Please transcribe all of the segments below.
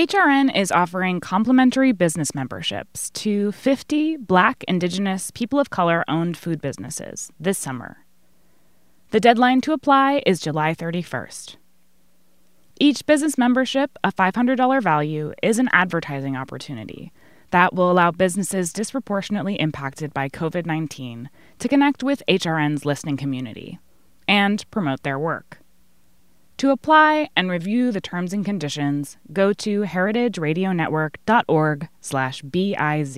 HRN is offering complimentary business memberships to 50 Black, Indigenous, people of color owned food businesses this summer. The deadline to apply is July 31st. Each business membership, a $500 value, is an advertising opportunity that will allow businesses disproportionately impacted by COVID 19 to connect with HRN's listening community and promote their work. To apply and review the terms and conditions, go to heritageradionetwork.org/biz.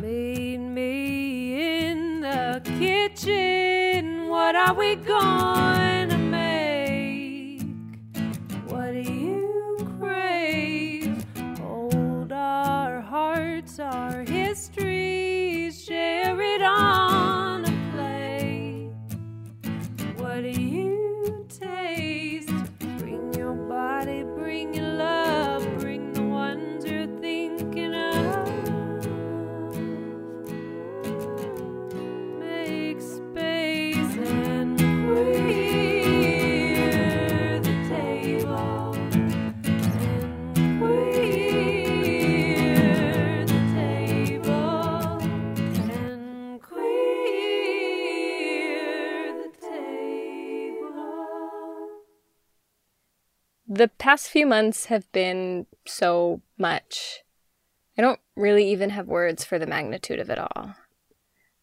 Meet me in the kitchen. What are we going hearts, our histories, share it on a plate. What do you taste? Bring your body, bring your The past few months have been so much. I don't really even have words for the magnitude of it all.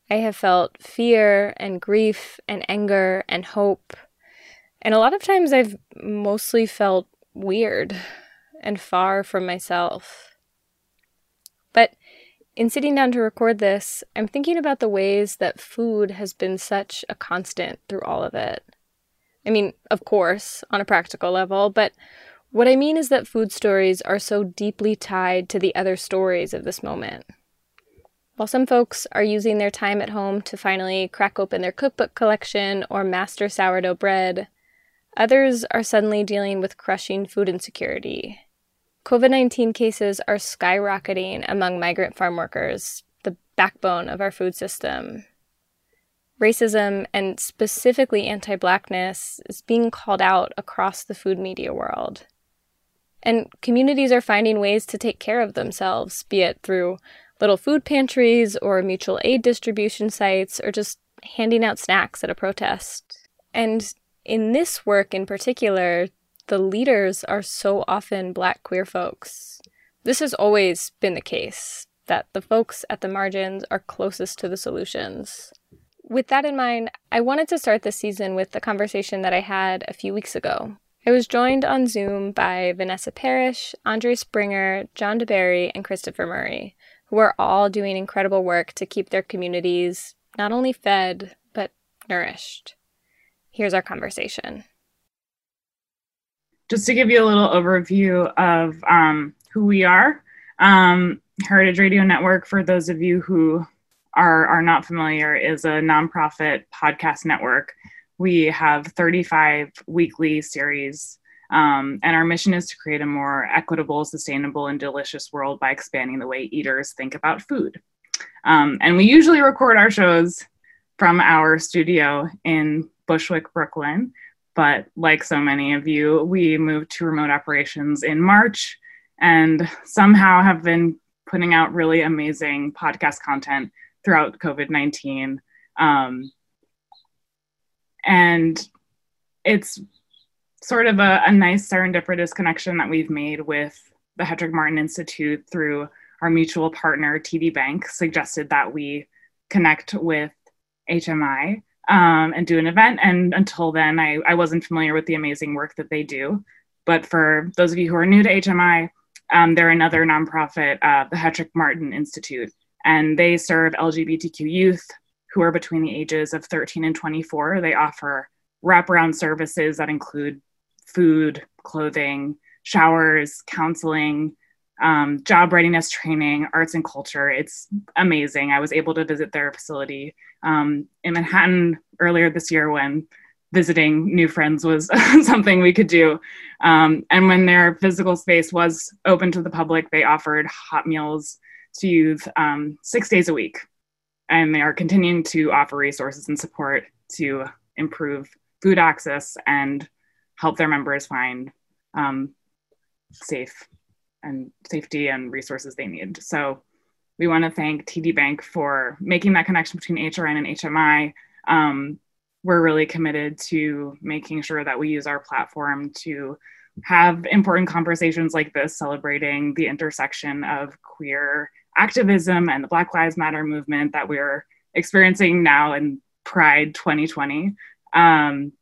I have felt fear and grief and anger and hope. And a lot of times I've mostly felt weird and far from myself. But in sitting down to record this, I'm thinking about the ways that food has been such a constant through all of it. I mean, of course, on a practical level, but what I mean is that food stories are so deeply tied to the other stories of this moment. While some folks are using their time at home to finally crack open their cookbook collection or master sourdough bread, others are suddenly dealing with crushing food insecurity. COVID 19 cases are skyrocketing among migrant farm workers, the backbone of our food system. Racism, and specifically anti blackness, is being called out across the food media world. And communities are finding ways to take care of themselves, be it through little food pantries or mutual aid distribution sites or just handing out snacks at a protest. And in this work in particular, the leaders are so often black queer folks. This has always been the case that the folks at the margins are closest to the solutions. With that in mind, I wanted to start this season with the conversation that I had a few weeks ago. I was joined on Zoom by Vanessa Parrish, Andre Springer, John deBary, and Christopher Murray, who are all doing incredible work to keep their communities not only fed, but nourished. Here's our conversation. Just to give you a little overview of um, who we are, um, Heritage Radio Network, for those of you who are, are not familiar, is a nonprofit podcast network. We have 35 weekly series um, and our mission is to create a more equitable, sustainable, and delicious world by expanding the way eaters think about food. Um, and we usually record our shows from our studio in Bushwick, Brooklyn. But like so many of you, we moved to remote operations in March and somehow have been putting out really amazing podcast content throughout COVID 19. Um, and it's sort of a, a nice serendipitous connection that we've made with the Hetrick Martin Institute through our mutual partner, TD Bank, suggested that we connect with HMI um, and do an event. And until then, I, I wasn't familiar with the amazing work that they do. But for those of you who are new to HMI, um, they're another nonprofit, uh, the Hetrick Martin Institute, and they serve LGBTQ youth who are between the ages of 13 and 24. They offer wraparound services that include food, clothing, showers, counseling, um, job readiness training, arts and culture. It's amazing. I was able to visit their facility um, in Manhattan earlier this year when visiting new friends was something we could do. Um, and when their physical space was open to the public, they offered hot meals to youth um, six days a week. And they are continuing to offer resources and support to improve food access and help their members find um, safe and safety and resources they need. So we want to thank TD Bank for making that connection between HRN and HMI. Um, we're really committed to making sure that we use our platform to have important conversations like this, celebrating the intersection of queer activism and the Black Lives Matter movement that we're experiencing now in Pride 2020. Um,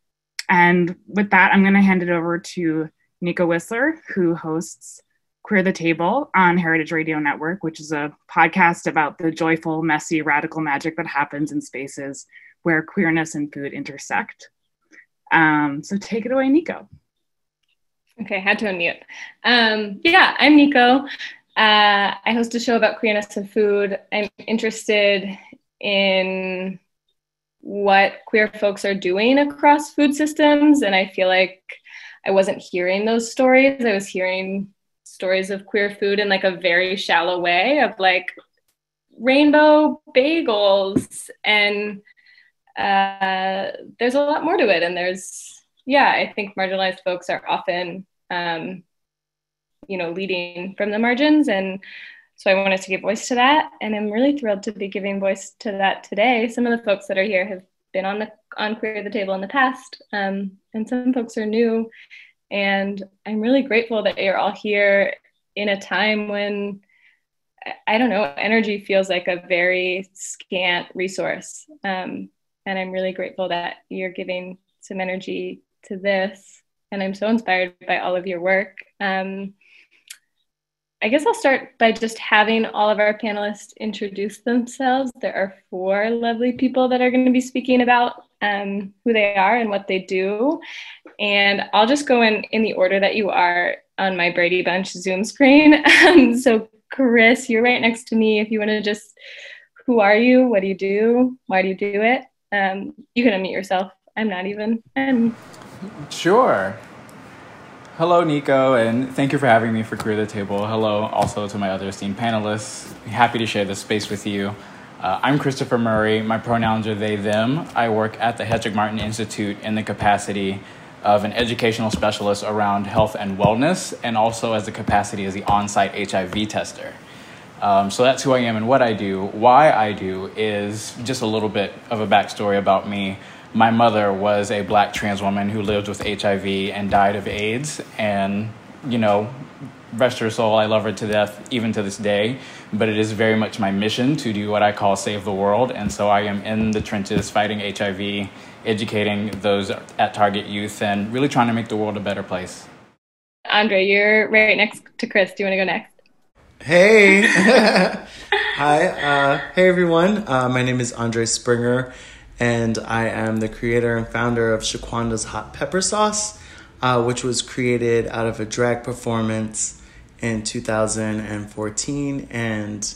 and with that, I'm going to hand it over to Nico Wisler, who hosts Queer the Table on Heritage Radio Network, which is a podcast about the joyful, messy, radical magic that happens in spaces where queerness and food intersect. Um, so take it away, Nico. Okay, had to unmute. Um, yeah, I'm Nico. Uh, I host a show about queerness and food. I'm interested in what queer folks are doing across food systems, and I feel like I wasn't hearing those stories. I was hearing stories of queer food in like a very shallow way of like rainbow bagels and uh, there's a lot more to it and there's yeah i think marginalized folks are often um, you know leading from the margins. And so i wanted to give voice to that. And i'm really thrilled to be giving voice to that today. Some of the folks that are here have been on the on queer the table in the past um, and some folks are new. And i'm really grateful that you're all here in a time when I- don't know energy feels like a very scant resource. Um, and I'm really grateful that you're giving some energy to this. And I'm so inspired by all of your work. Um, I guess I'll start by just having all of our panelists introduce themselves. There are four lovely people that are going to be speaking about um, who they are and what they do. And I'll just go in, in the order that you are on my Brady Bunch Zoom screen. Um, so, Chris, you're right next to me. If you want to just, who are you? What do you do? Why do you do it? Um, you can unmute yourself. I'm not even. I'm Sure. Hello, Nico, and thank you for having me for Queer the Table. Hello also to my other esteemed panelists. Happy to share this space with you. Uh, I'm Christopher Murray. My pronouns are they, them. I work at the Hetrick Martin Institute in the capacity of an educational specialist around health and wellness, and also as the capacity as the on site HIV tester. Um, so that's who I am and what I do. Why I do is just a little bit of a backstory about me. My mother was a black trans woman who lived with HIV and died of AIDS. And, you know, rest her soul, I love her to death even to this day. But it is very much my mission to do what I call save the world. And so I am in the trenches fighting HIV, educating those at target youth, and really trying to make the world a better place. Andre. You're right next to Chris. Do you want to go next? Hey! Hi. Uh, hey, everyone. Uh, my name is Andre Springer, and I am the creator and founder of Shaquanda's Hot Pepper Sauce, uh, which was created out of a drag performance in 2014. And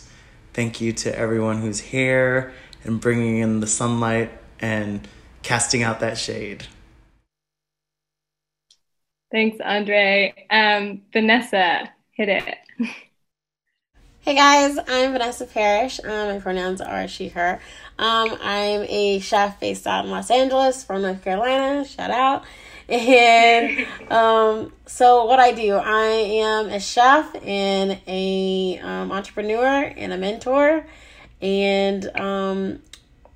thank you to everyone who's here and bringing in the sunlight and casting out that shade. Thanks, Andre. Um, Vanessa, hit it. Hey guys, I'm Vanessa Parrish. Um, my pronouns are she, her. Um, I'm a chef based out in Los Angeles from North Carolina. Shout out. And um, so, what I do, I am a chef and a um, entrepreneur and a mentor. And um,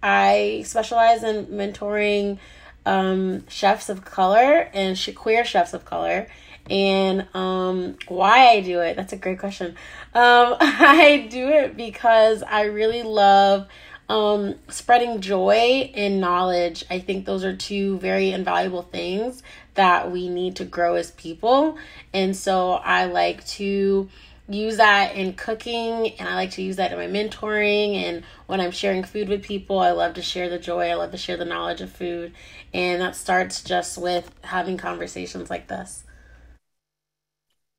I specialize in mentoring um, chefs of color and queer chefs of color. And um, why I do it, that's a great question. Um, I do it because I really love um, spreading joy and knowledge. I think those are two very invaluable things that we need to grow as people. And so I like to use that in cooking and I like to use that in my mentoring and when I'm sharing food with people, I love to share the joy, I love to share the knowledge of food. And that starts just with having conversations like this.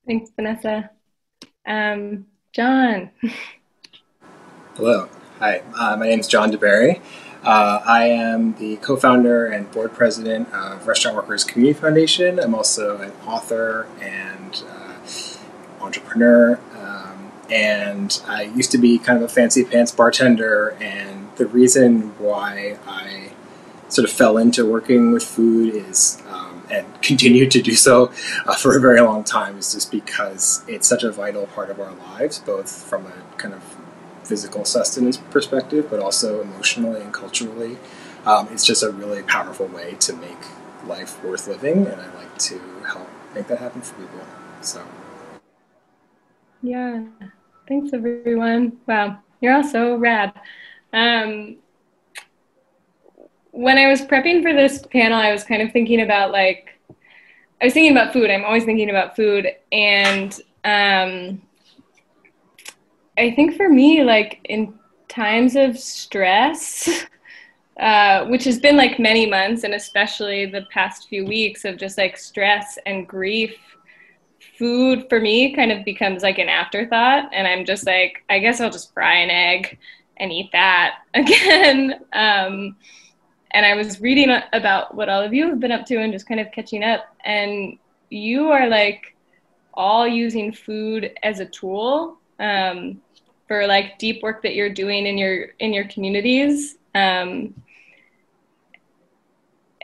Thanks, Vanessa. Um, John. Hello. Hi. Uh, my name is John deBary. Uh, I am the co founder and board president of Restaurant Workers Community Foundation. I'm also an author and uh, entrepreneur. Um, and I used to be kind of a fancy pants bartender. And the reason why I sort of fell into working with food is um, and continue to do so uh, for a very long time is just because it's such a vital part of our lives, both from a kind of physical sustenance perspective, but also emotionally and culturally. Um, it's just a really powerful way to make life worth living, and I like to help make that happen for people. So. Yeah. Thanks, everyone. Wow. You're all so rad. Um, when I was prepping for this panel, I was kind of thinking about like, I was thinking about food. I'm always thinking about food. And um, I think for me, like in times of stress, uh, which has been like many months, and especially the past few weeks of just like stress and grief, food for me kind of becomes like an afterthought. And I'm just like, I guess I'll just fry an egg and eat that again. um, and I was reading about what all of you have been up to and just kind of catching up. And you are like all using food as a tool um, for like deep work that you're doing in your in your communities. Um,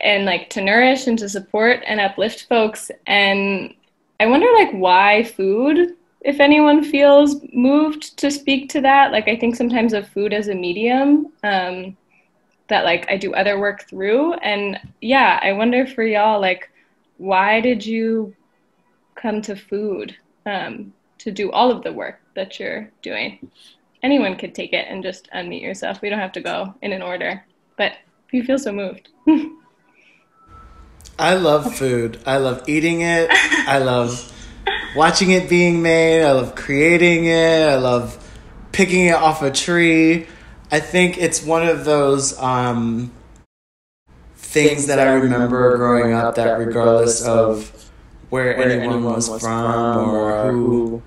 and like to nourish and to support and uplift folks. And i wonder like why food if anyone feels moved to speak to that. Like i think sometimes of food as a medium um, that like i do other work through. And yeah i wonder for y'all like why did you come to food um, to do all of the work that you're doing anyone could take it and just unmute yourself we don't have to go in an order but if you feel so moved I love food. I love eating it. I love watching it being made. I love creating it. I love picking it off a tree. I think it's one of those um, things that I remember growing up that, regardless of where anyone was from or who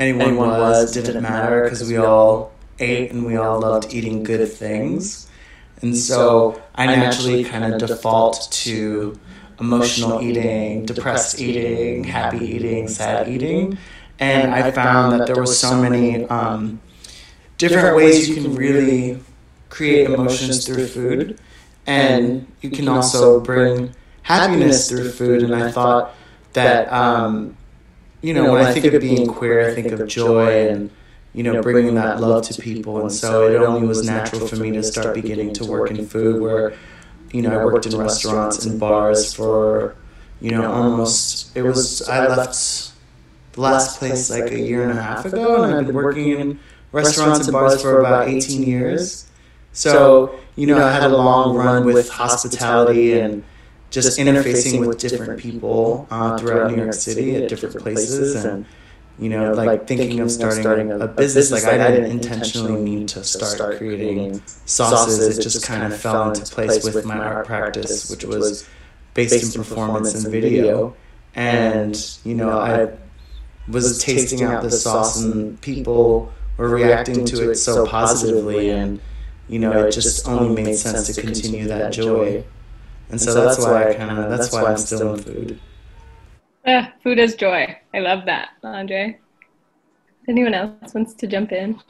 anyone was, didn't matter because we all ate and we all loved eating good things. And so I naturally kind of default to emotional eating, depressed eating, happy eating, sad eating. And I found that there was so many um, different ways you can really create emotions through food. And you can also bring happiness through food. And I thought that, um, you know, when I think of being queer, I think of joy and, you know, bringing that love to people. And so it only was natural for me to start beginning to work in food where you know, I worked in restaurants and bars for, you know, almost, it was, I left the last place like a year and a half ago, and I've been working in restaurants and bars for about 18 years. So, you know, I had a long run with hospitality and just interfacing with different people uh, throughout New York City at different places and, you know, like thinking of starting a business, like I didn't intentionally mean to start creating sauces. It just kind of fell into place with my art practice, which was based in performance and video. And, you know, I was tasting out the sauce and people were reacting to it so positively and, you know, it just only made sense to continue that joy. And so that's why I kind of, that's why I'm still in food. Ah, food is joy. I love that, Andre. Anyone else wants to jump in?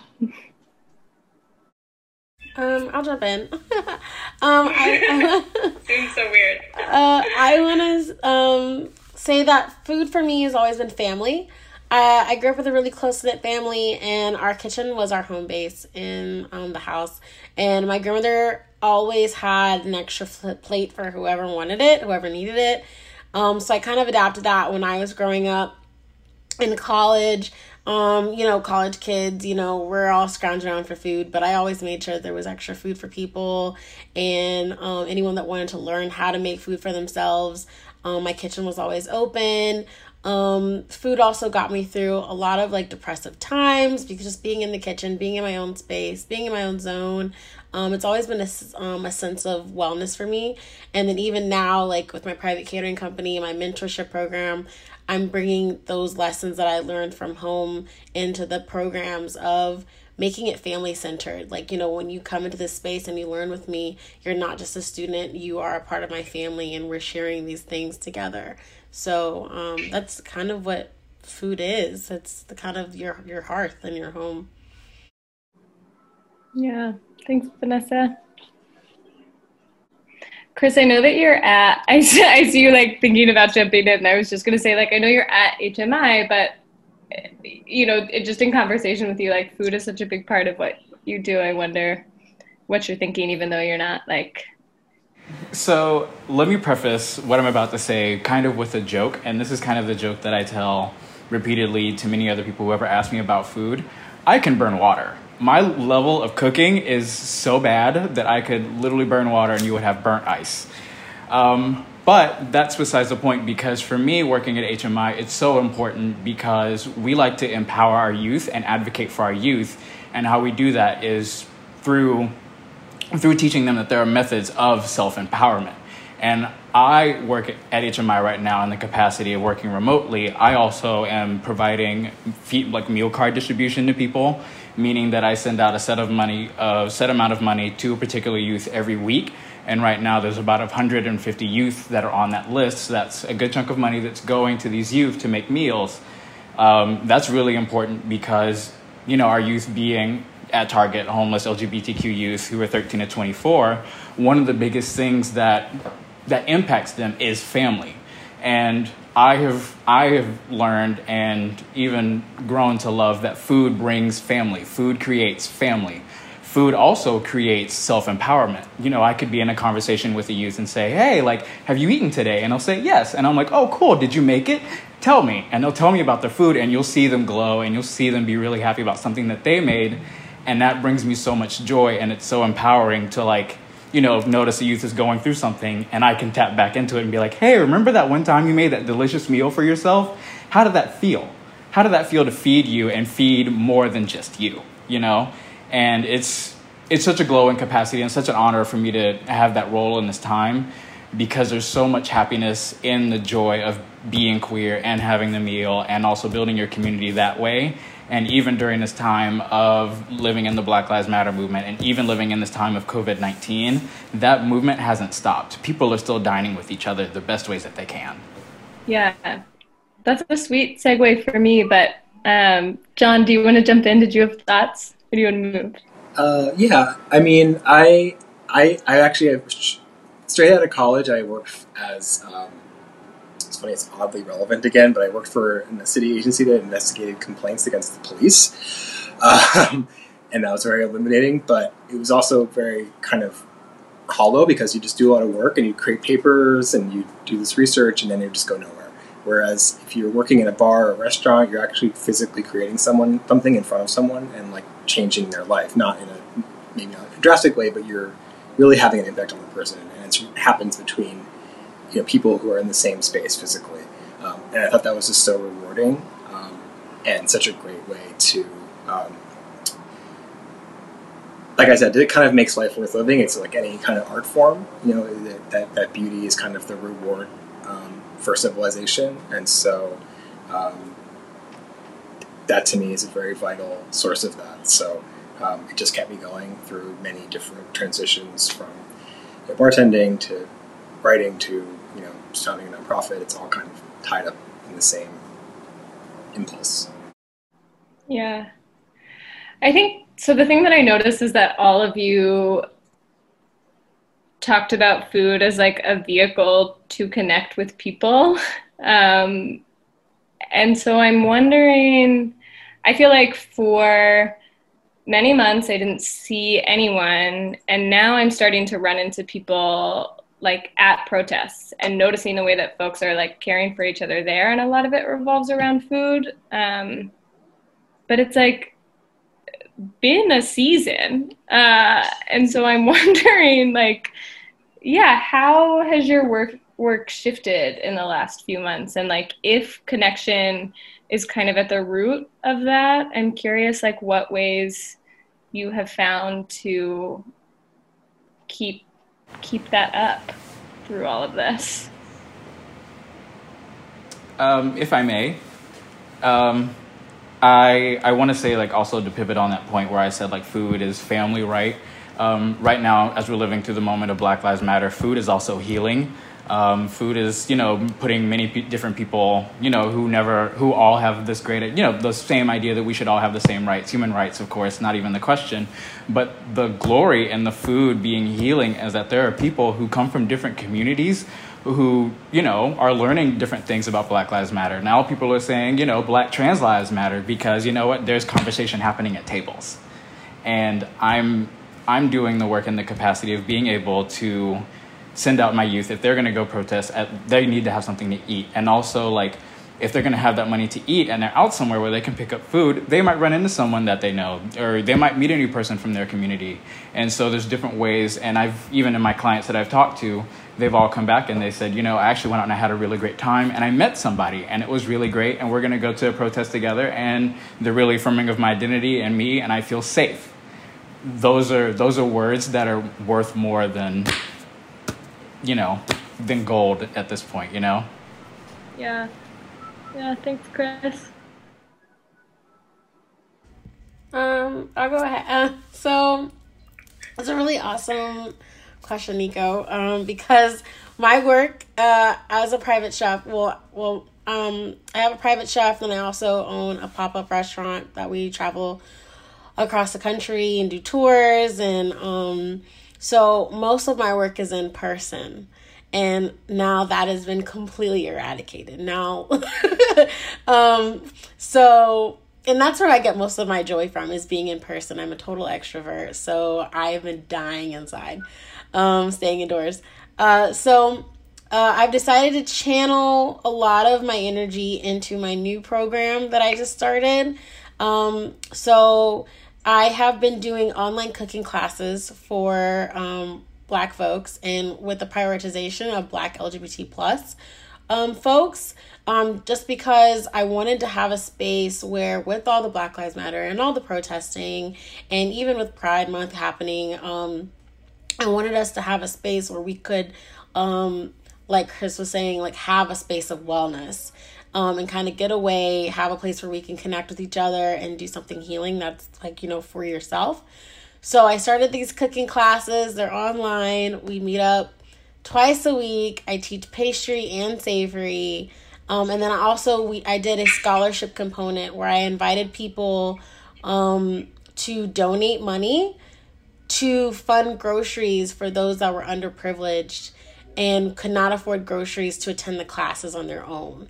Um, I'll jump in. um, I, Seems so weird. uh, I want to um, say that food for me has always been family. Uh, I grew up with a really close knit family, and our kitchen was our home base in um, the house. And my grandmother always had an extra plate for whoever wanted it, whoever needed it. Um, so I kind of adapted that when I was growing up in college. Um, you know, college kids, you know, we're all scrounging around for food, but I always made sure there was extra food for people and um, anyone that wanted to learn how to make food for themselves. Um, my kitchen was always open. Um, food also got me through a lot of like depressive times because just being in the kitchen, being in my own space, being in my own zone, um, it's always been a, um, a sense of wellness for me. And then even now, like with my private catering company, my mentorship program, I'm bringing those lessons that I learned from home into the programs of making it family centered. Like, you know, when you come into this space and you learn with me, you're not just a student, you are a part of my family and we're sharing these things together. So, um, that's kind of what food is. It's the kind of your your hearth and your home. Yeah, thanks, Vanessa. Chris, I know that you're at. I see, I see you like thinking about jumping in. I was just gonna say, like, I know you're at HMI, but you know, it, just in conversation with you, like, food is such a big part of what you do. I wonder what you're thinking, even though you're not like. So let me preface what I'm about to say kind of with a joke, and this is kind of the joke that I tell repeatedly to many other people who ever ask me about food. I can burn water. My level of cooking is so bad that I could literally burn water and you would have burnt ice. Um, but that's besides the point because for me, working at HMI, it's so important because we like to empower our youth and advocate for our youth. And how we do that is through through teaching them that there are methods of self empowerment. And I work at HMI right now in the capacity of working remotely. I also am providing fee, like meal card distribution to people, meaning that I send out a set of money, a set amount of money to a particular youth every week. And right now, there's about 150 youth that are on that list. So that's a good chunk of money that's going to these youth to make meals. Um, that's really important because you know our youth being at Target, homeless LGBTQ youth who are 13 to 24, one of the biggest things that that impacts them is family. And I have I have learned and even grown to love that food brings family. Food creates family. Food also creates self-empowerment. You know, I could be in a conversation with a youth and say, "Hey, like, have you eaten today?" And they'll say, "Yes." And I'm like, "Oh, cool. Did you make it?" Tell me. And they'll tell me about their food and you'll see them glow and you'll see them be really happy about something that they made and that brings me so much joy and it's so empowering to like you know notice a youth is going through something and i can tap back into it and be like hey remember that one time you made that delicious meal for yourself? How did that feel? How did that feel to feed you and feed more than just you you know? And it's it's such a glowing capacity and such an honor for me to have that role in this time because there's so much happiness in the joy of being queer and having the meal and also building your community that way and even during this time of living in the Black Lives Matter movement, and even living in this time of COVID 19, that movement hasn't stopped. People are still dining with each other the best ways that they can. Yeah, that's a sweet segue for me. But um, John, do you want to jump in? Did you have thoughts? Or do you want to move? Uh, yeah, I mean, I, I, I actually, straight out of college, I worked as um, it's funny, it's oddly relevant again, but I worked for a city agency that investigated complaints against the police. Um, and that was very illuminating, but it was also very kind of hollow because you just do a lot of work and you create papers and you do this research and then you just go nowhere. Whereas if you're working in a bar or a restaurant, you're actually physically creating someone something in front of someone and like changing their life, not in a maybe not drastic way, but you're really having an impact on the person, and it happens between you know people who are in the same space physically. Um, and I thought that was just so rewarding um, and such a great way to. Um, like I said, it kind of makes life worth living. It's like any kind of art form, you know, that, that, beauty is kind of the reward um, for civilization. And so um, that to me is a very vital source of that. So um, it just kept me going through many different transitions from you know, bartending to writing to starting a nonprofit. It's all kind of tied up in the same impulse. Yeah. I think so. The thing that I noticed is that all of you talked about food as like a vehicle to connect with people. Um, and so I'm wondering, I feel like for many months I didn't see anyone, and now I'm starting to run into people like at protests and noticing the way that folks are like caring for each other there, and a lot of it revolves around food. Um, but it's like been a season, uh, and so I'm wondering, like, yeah, how has your work work shifted in the last few months, and like if connection is kind of at the root of that. I'm curious, like, what ways you have found to keep keep that up through all of this. Um, if I may, um, I I want to say like also to pivot on that point where I said like food is family, right? Um, right now, as we're living through the moment of Black Lives Matter, food is also healing. Um, food is, you know, putting many pe- different people, you know, who never, who all have this great, you know, the same idea that we should all have the same rights, human rights, of course, not even the question. But the glory and the food being healing is that there are people who come from different communities who, you know, are learning different things about Black Lives Matter. Now people are saying, you know, Black trans lives matter because, you know what, there's conversation happening at tables. And I'm, I'm doing the work in the capacity of being able to send out my youth if they're going to go protest at, they need to have something to eat. And also like if they're going to have that money to eat and they're out somewhere where they can pick up food they might run into someone that they know or they might meet a new person from their community. And so there's different ways and i've even in my clients that i've talked to they've all come back and they said you know i actually went out and i had a really great time and i met somebody and it was really great and we're going to go to a protest together and they're really affirming of my identity and me and i feel safe. Those are those are words that are worth more than you know than gold at this point you know Yeah. Yeah, thanks, Chris. Um, I'll go ahead. Uh, so it's a really awesome question, Nico. Um, because my work uh, as a private chef, well, well, um, I have a private chef, and I also own a pop up restaurant that we travel across the country and do tours, and um, so most of my work is in person. And now that has been completely eradicated. Now, um, so and that's where I get most of my joy from is being in person. I'm a total extrovert, so I have been dying inside, um, staying indoors. Uh, so uh, I've decided to channel a lot of my energy into my new program that I just started. Um, so I have been doing online cooking classes for um, Black folks, and with the prioritization of Black LGBT plus um, folks um, just because I wanted to have a space where, with all the Black Lives Matter and all the protesting, and even with Pride Month happening, um, I wanted us to have a space where we could, um, like Chris was saying, like have a space of wellness. Um, and kind of get away, have a place where we can connect with each other and do something healing that's like, you know, for yourself. So I started these cooking classes. They're online. We meet up twice a week. I teach pastry and savory. Um, and then I also we I did a scholarship component where I invited people um, to donate money to fund groceries for those that were underprivileged and could not afford groceries to attend the classes on their own.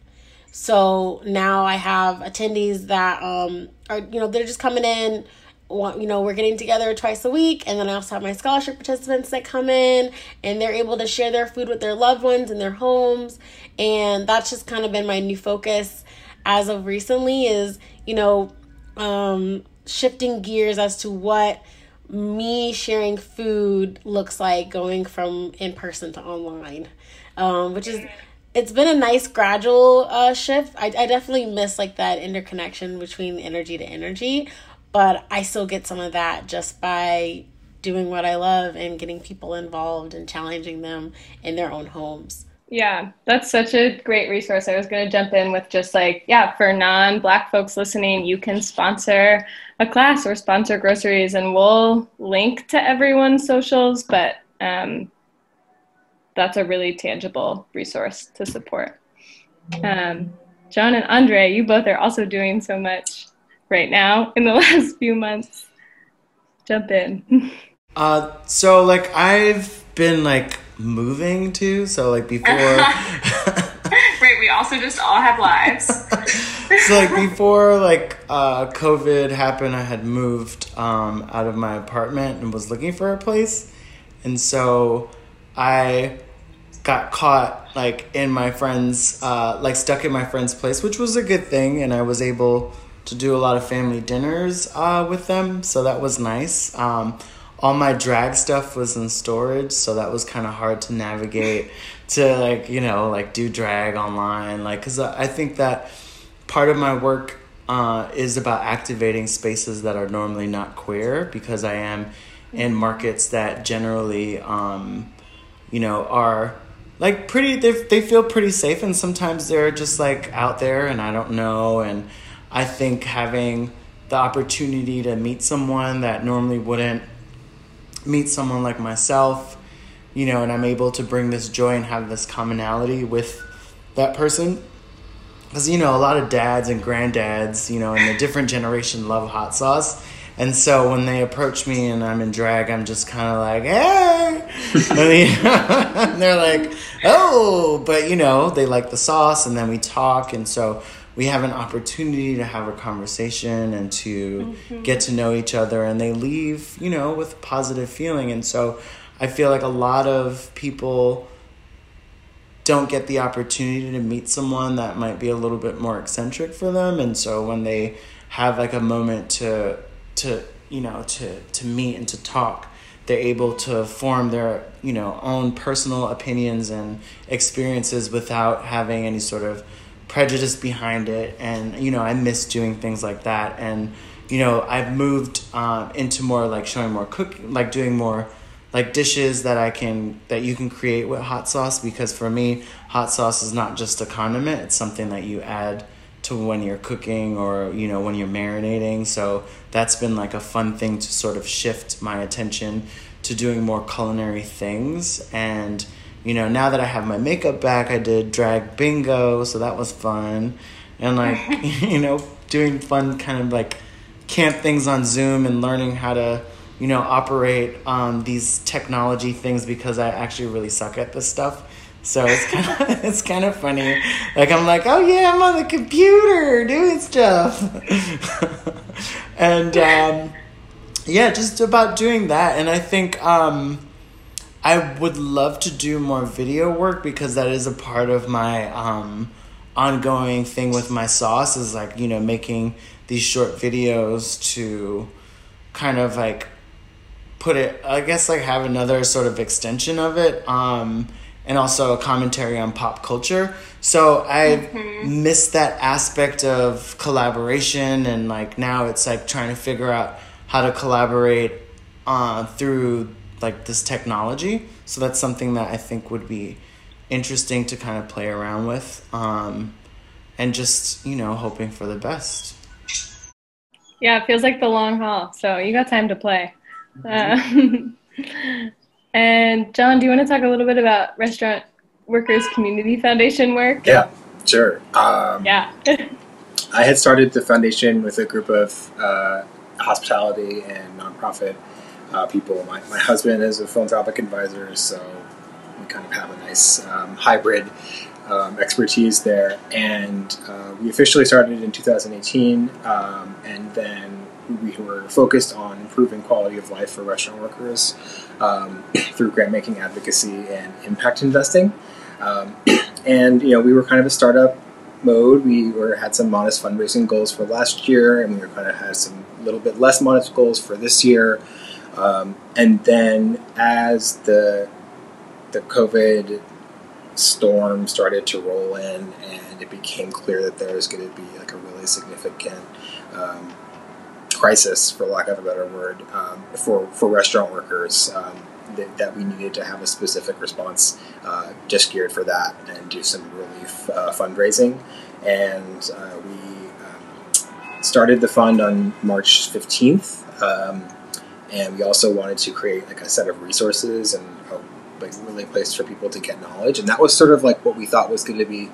So now I have attendees that um, are you know they're just coming in you know, we're getting together twice a week, and then I also have my scholarship participants that come in, and they're able to share their food with their loved ones in their homes, and that's just kind of been my new focus as of recently is you know um, shifting gears as to what me sharing food looks like going from in person to online, um, which is it's been a nice gradual uh, shift. I, I definitely miss like that interconnection between energy to energy, but I still get some of that just by doing what I love and getting people involved and challenging them in their own homes. Yeah, that's such a great resource. I was going to jump in with just like, yeah, for non Black folks listening, you can sponsor a class or sponsor groceries, and we'll link to everyone's socials, but um, that's a really tangible resource to support. Um, John and Andre, you both are also doing so much right now in the last few months. Jump in. Uh, so like I've been like moving to. So like before, Right, we also just all have lives. so like before like uh, COVID happened, I had moved um, out of my apartment and was looking for a place, and so I got caught like in my friend's uh, like stuck in my friend's place, which was a good thing, and I was able to do a lot of family dinners uh, with them, so that was nice. Um, all my drag stuff was in storage, so that was kind of hard to navigate to like you know like do drag online, like because I I think that part of my work uh, is about activating spaces that are normally not queer because I am in markets that generally, um, you know, are like pretty, they, they feel pretty safe and sometimes they're just like out there and I don't know. And I think having the opportunity to meet someone that normally wouldn't meet someone like myself you know, and I'm able to bring this joy and have this commonality with that person. Because, you know, a lot of dads and granddads, you know, in the different generation love hot sauce. And so when they approach me and I'm in drag, I'm just kind of like, hey. and they're like, oh, but you know, they like the sauce and then we talk. And so we have an opportunity to have a conversation and to mm-hmm. get to know each other. And they leave, you know, with a positive feeling. And so I feel like a lot of people don't get the opportunity to meet someone that might be a little bit more eccentric for them and so when they have like a moment to to you know to to meet and to talk they're able to form their you know own personal opinions and experiences without having any sort of prejudice behind it and you know i miss doing things like that. And you know i've moved um, into more like showing more cooking like doing more like dishes that I can that you can create with hot sauce because for me hot sauce is not just a condiment it's something that you add to when you're cooking or you know when you're marinating. So that's been like a fun thing to sort of shift my attention to doing more culinary things. And you know now that I have my makeup back I did drag bingo so that was fun and like you know doing fun kind of like camp things on Zoom and learning how to you know, operate um, these technology things because I actually really suck at this stuff. So it's kind of it's kind of funny. Like I'm like, oh yeah, I'm on the computer doing stuff, and um, yeah, just about doing that. And I think um, I would love to do more video work because that is a part of my um, ongoing thing with my sauce. Is like you know making these short videos to kind of like put it i guess like have another sort of extension of it um and also a commentary on pop culture so i missed that aspect of collaboration and like now it's like trying to figure out how to collaborate uh, through like this technology so that's something that i think would be interesting to kind of play around with um and just you know hoping for the best Yeah, it feels like the long haul. So you got time to play. Uh, and John, do you want to talk a little bit about Restaurant Workers Community Foundation work? Yeah, sure. Um, Yeah. I had started the foundation with a group of uh, hospitality and nonprofit uh, people. My, my husband is a philanthropic advisor, so we kind of have a nice um, hybrid um, expertise there. And uh, we officially started in 2018, um, and then we were focused on improving quality of life for restaurant workers um, through grant making advocacy and impact investing. Um, and you know, we were kind of a startup mode. We were had some modest fundraising goals for last year, and we were kind of had some little bit less modest goals for this year. Um, and then as the the COVID storm started to roll in, and it became clear that there was going to be like a really significant um, crisis, for lack of a better word, um, for for restaurant workers. Um, that, that we needed to have a specific response uh, just geared for that and do some relief uh, fundraising. And uh, we um, started the fund on March 15th. And we also wanted to create like a set of resources and a, like really place for people to get knowledge. And that was sort of like what we thought was going to be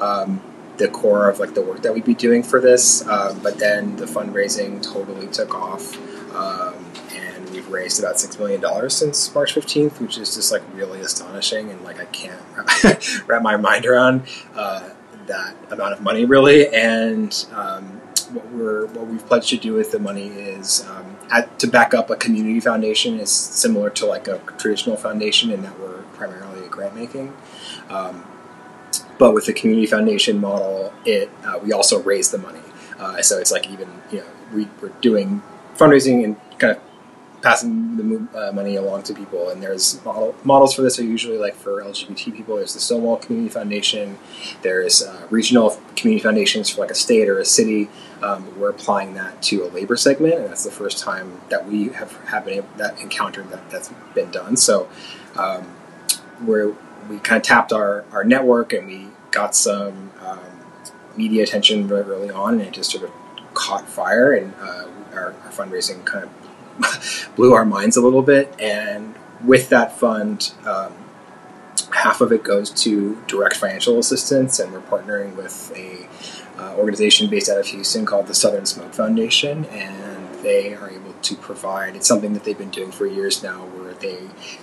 um, the core of like the work that we'd be doing for this. Um, but then the fundraising totally took off. Um, and we've raised about six million dollars since March fifteenth, which is just like really astonishing, and like I can't wrap my mind around uh, that amount of money, really. And um, what we're what we've pledged to do with the money is um, at, to back up a community foundation is similar to like a traditional foundation in that we're primarily grant making. Um, but with the community foundation model, it uh, we also raise the money. Uh, so it's like even you know we, we're doing fundraising and kind of passing the uh, money along to people. And there's model, models for this are usually like for LGBT people. There's the Stonewall Community Foundation. There's uh, regional community foundations for like a state or a city. Um, we're applying that to a labor segment, and that's the first time that we have have been that encountered that that's been done. So um, we're we kind of tapped our, our network and we got some um, media attention very early on, and it just sort of caught fire, and uh, our, our fundraising kind of blew our minds a little bit. And with that fund, um, half of it goes to direct financial assistance, and we're partnering with a uh, organization based out of Houston called the Southern Smoke Foundation, and they are able to provide. It's something that they've been doing for years now, where they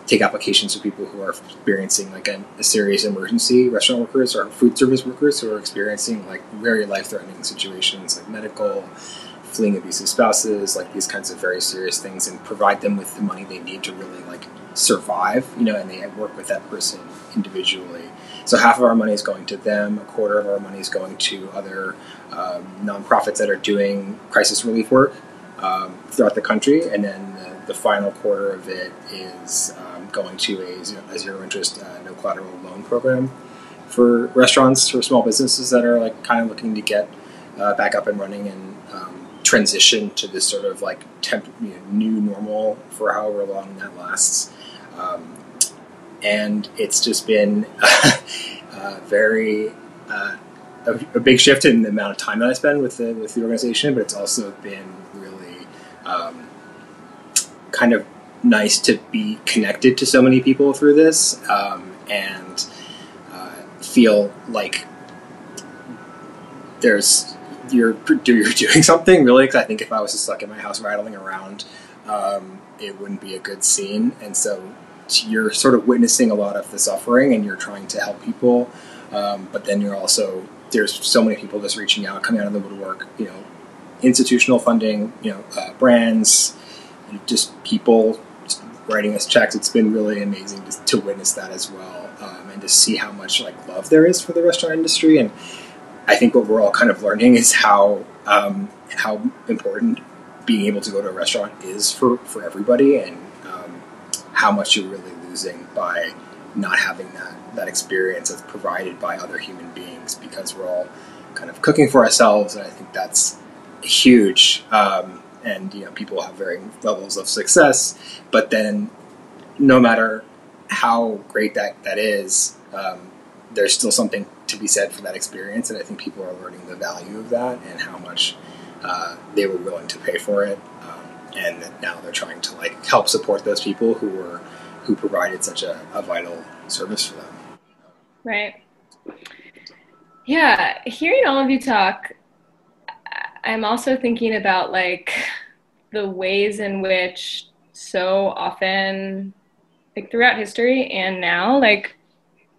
take applications for people who are experiencing like a, a serious emergency, restaurant workers or food service workers who are experiencing like very life-threatening situations, like medical, fleeing abusive spouses, like these kinds of very serious things, and provide them with the money they need to really like survive. You know, and they work with that person individually. So half of our money is going to them. A quarter of our money is going to other um, nonprofits that are doing crisis relief work um, throughout the country, and then the, the final quarter of it is um, going to a zero, a zero interest, uh, no collateral loan program for restaurants or small businesses that are like kind of looking to get uh, back up and running and um, transition to this sort of like temp, you know, new normal for however long that lasts. Um, and it's just been uh, very uh, a, a big shift in the amount of time that I spend with the with the organization, but it's also been really um, kind of nice to be connected to so many people through this um, and uh, feel like there's you're you're doing something really. Because I think if I was just stuck in my house rattling around, um, it wouldn't be a good scene. And so you're sort of witnessing a lot of the suffering, and you're trying to help people. Um, but then you're also there's so many people just reaching out, coming out of the woodwork. You know, institutional funding. You know, uh, brands, just people just writing us checks. It's been really amazing to, to witness that as well, um, and to see how much like love there is for the restaurant industry. And I think what we're all kind of learning is how um, how important being able to go to a restaurant is for for everybody, and how much you're really losing by not having that that experience that's provided by other human beings because we're all kind of cooking for ourselves, and I think that's huge. Um, and you know, people have varying levels of success, but then no matter how great that that is, um, there's still something to be said for that experience, and I think people are learning the value of that and how much uh, they were willing to pay for it, um, and now they're trying to like help support those people who were who provided such a, a vital service for them. Right. Yeah, hearing all of you talk, I'm also thinking about like the ways in which so often, like throughout history and now, like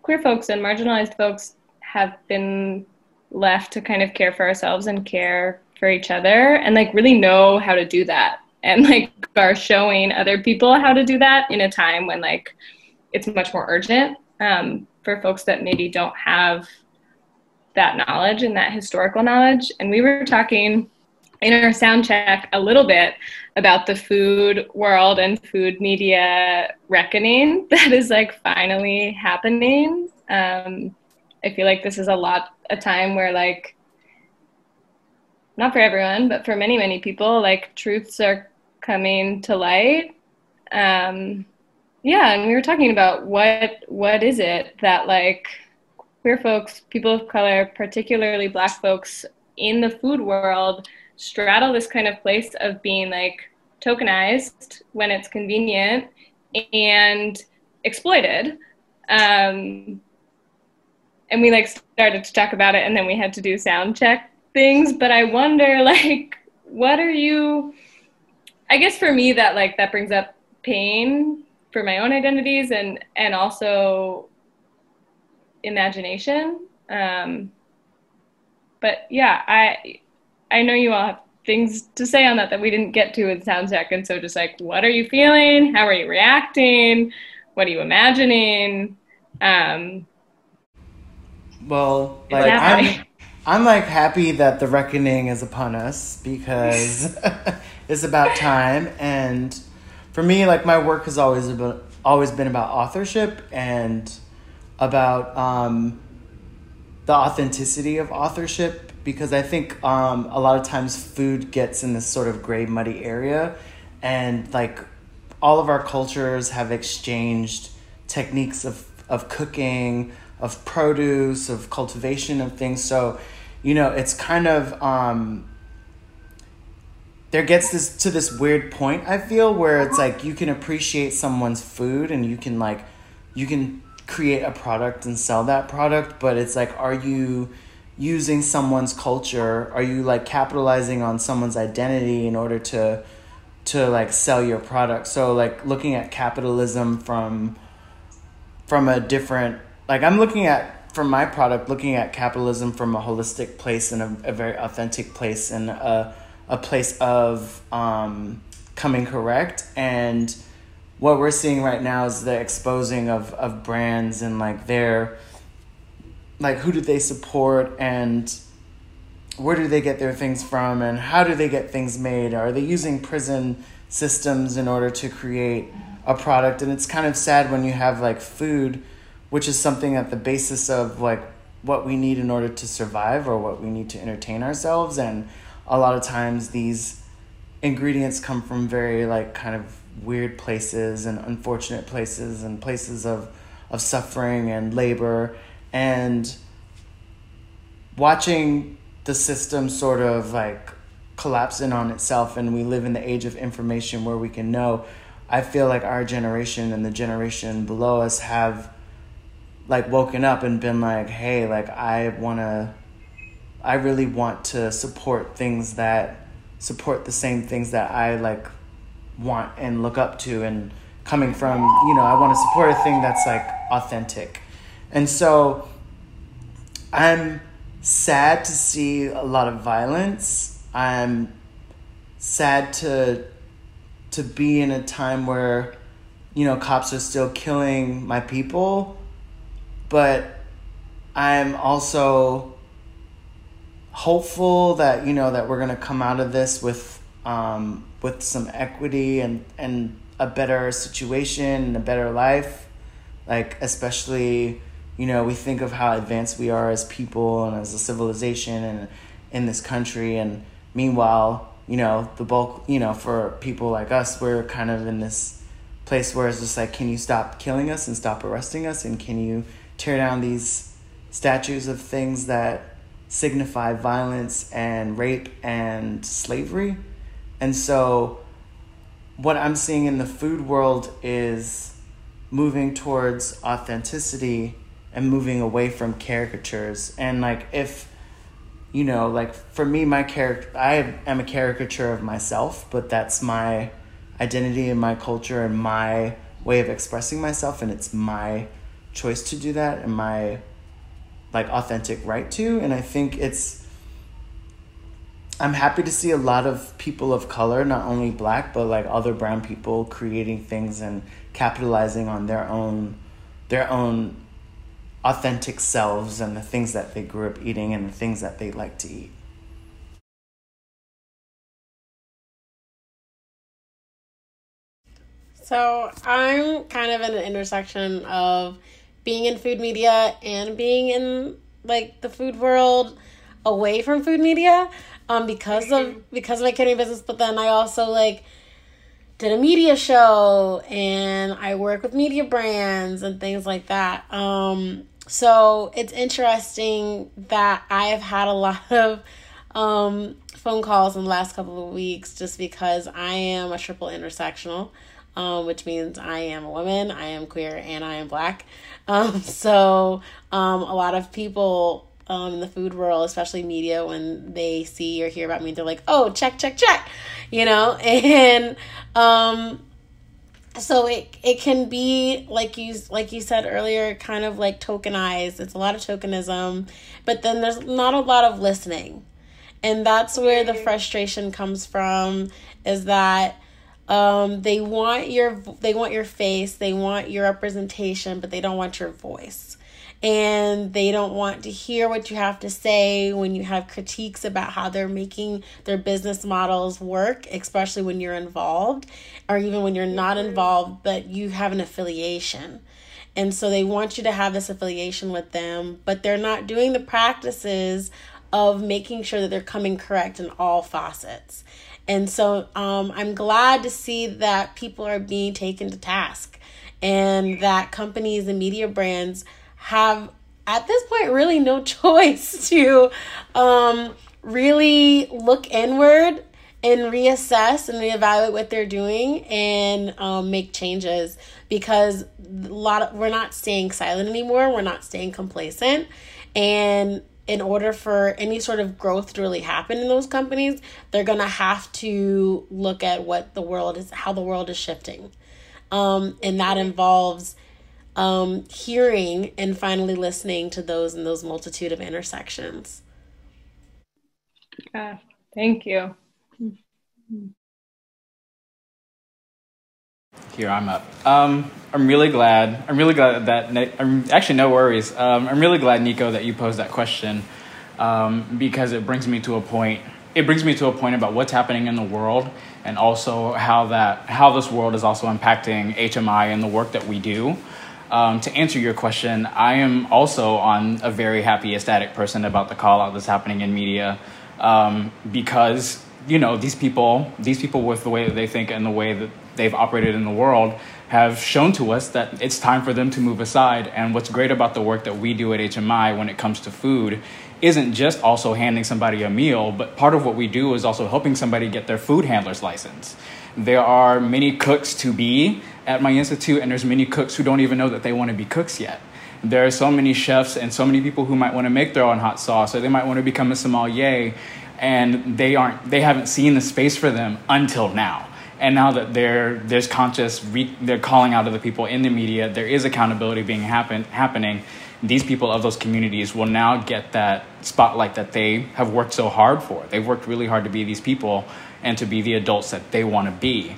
queer folks and marginalized folks have been left to kind of care for ourselves and care for each other and like really know how to do that and like are showing other people how to do that in a time when like it's much more urgent um, for folks that maybe don't have that knowledge and that historical knowledge. And we were talking in our sound check a little bit about the food world and food media reckoning that is like finally happening. Um, I feel like this is a lot a time where like not for everyone, but for many many people, like truths are coming to light. Um, yeah, and we were talking about what what is it that like queer folks, people of color, particularly black folks in the food world straddle this kind of place of being like tokenized when it's convenient and exploited. Um, and we like started to talk about it and then we had to do sound check things, but I wonder like what are you I guess for me that like that brings up pain for my own identities and and also imagination. Um, but yeah, I I know you all have things to say on that that we didn't get to in sound check, and so just like, what are you feeling? How are you reacting? What are you imagining? Um, Well, like Exactly. I'm, I'm like happy that the reckoning is upon us because it's about time. And for me, like my work has always about, always been about authorship and about um, the authenticity of authorship because I think um, a lot of times food gets in this sort of gray, muddy area, and like all of our cultures have exchanged techniques of, of cooking, of produce, of cultivation of things. So, you know, it's kind of um, there gets this to this weird point I feel where it's uh-huh. like you can appreciate someone's food and you can like you can create a product and sell that product, but it's like are you using someone's culture? Are you like capitalizing on someone's identity in order to to like sell your product? So like looking at capitalism from from a different like I'm looking at from my product looking at capitalism from a holistic place and a, a very authentic place and a a place of um, coming correct. And what we're seeing right now is the exposing of, of brands and like their like who do they support and where do they get their things from and how do they get things made? Are they using prison systems in order to create a product? And it's kind of sad when you have like food which is something at the basis of like what we need in order to survive or what we need to entertain ourselves. And a lot of times these ingredients come from very like kind of weird places and unfortunate places and places of of suffering and labor. And watching the system sort of like collapse in on itself and we live in the age of information where we can know i feel like our generation and the generation below us have like woken up and been like hey like i want to i really want to support things that support the same things that i like want and look up to and coming from you know i want to support a thing that's like authentic. And so i'm sad to see a lot of violence. I'm sad to to be in a time where you know cops are still killing my people. But i'm also hopeful that you know that we're going to come out of this with um, with some equity and and a better situation and a better life. Like especially you know we think of how advanced we are as people and as a civilization and in this country. And meanwhile you know the bulk you know for people like us we're kind of in this place where it's just like can you stop killing us and stop arresting us? And can you tear down these statues of things that signify violence and rape and slavery and so what I'm seeing in the food world is moving towards authenticity and moving away from caricatures. And like if you know, like for me my character I am a caricature of myself, but that's my identity and my culture and my way of expressing myself and it's my choice to do that and my like authentic right to and I think it's I'm happy to see a lot of people of color, not only black, but like other brown people creating things and capitalizing on their own their own authentic selves and the things that they grew up eating and the things that they like to eat. So I'm kind of in an intersection of being in food media and being in like the food world away from food media um because of because of my catering business but then I also like did a media show and I work with media brands and things like that. Um so it's interesting that I have had a lot of um phone calls in the last couple of weeks just because I am a triple intersectional um, which means I am a woman, I am queer, and I am black. Um, so um, a lot of people um, in the food world, especially media, when they see or hear about me, they're like, "Oh, check, check, check," you know, and um, so it it can be like you like you said earlier, kind of like tokenized. It's a lot of tokenism, but then there's not a lot of listening, and that's where the frustration comes from. Is that um, they want your they want your face, they want your representation, but they don't want your voice. And they don't want to hear what you have to say when you have critiques about how they're making their business models work, especially when you're involved, or even when you're not involved, but you have an affiliation. And so they want you to have this affiliation with them, but they're not doing the practices of making sure that they're coming correct in all facets. And so um, I'm glad to see that people are being taken to task and that companies and media brands have, at this point, really no choice to um, really look inward and reassess and reevaluate what they're doing and um, make changes because a lot of we're not staying silent anymore. We're not staying complacent, and in order for any sort of growth to really happen in those companies, they're gonna have to look at what the world is, how the world is shifting, um, and that involves um, hearing and finally listening to those in those multitude of intersections. Ah, thank you. Here I'm up. Um, I'm really glad. I'm really glad that. I'm actually no worries. Um, I'm really glad, Nico, that you posed that question um, because it brings me to a point. It brings me to a point about what's happening in the world and also how that how this world is also impacting HMI and the work that we do. Um, to answer your question, I am also on a very happy, ecstatic person about the call out that's happening in media um, because you know these people, these people with the way that they think and the way that they've operated in the world have shown to us that it's time for them to move aside. And what's great about the work that we do at HMI when it comes to food isn't just also handing somebody a meal, but part of what we do is also helping somebody get their food handler's license. There are many cooks to be at my institute, and there's many cooks who don't even know that they want to be cooks yet. There are so many chefs and so many people who might want to make their own hot sauce, or they might want to become a sommelier, and they aren't. They haven't seen the space for them until now. And now that there, there's conscious, re, they're calling out to the people in the media. There is accountability being happen, happening. These people of those communities will now get that spotlight that they have worked so hard for. They've worked really hard to be these people and to be the adults that they want to be.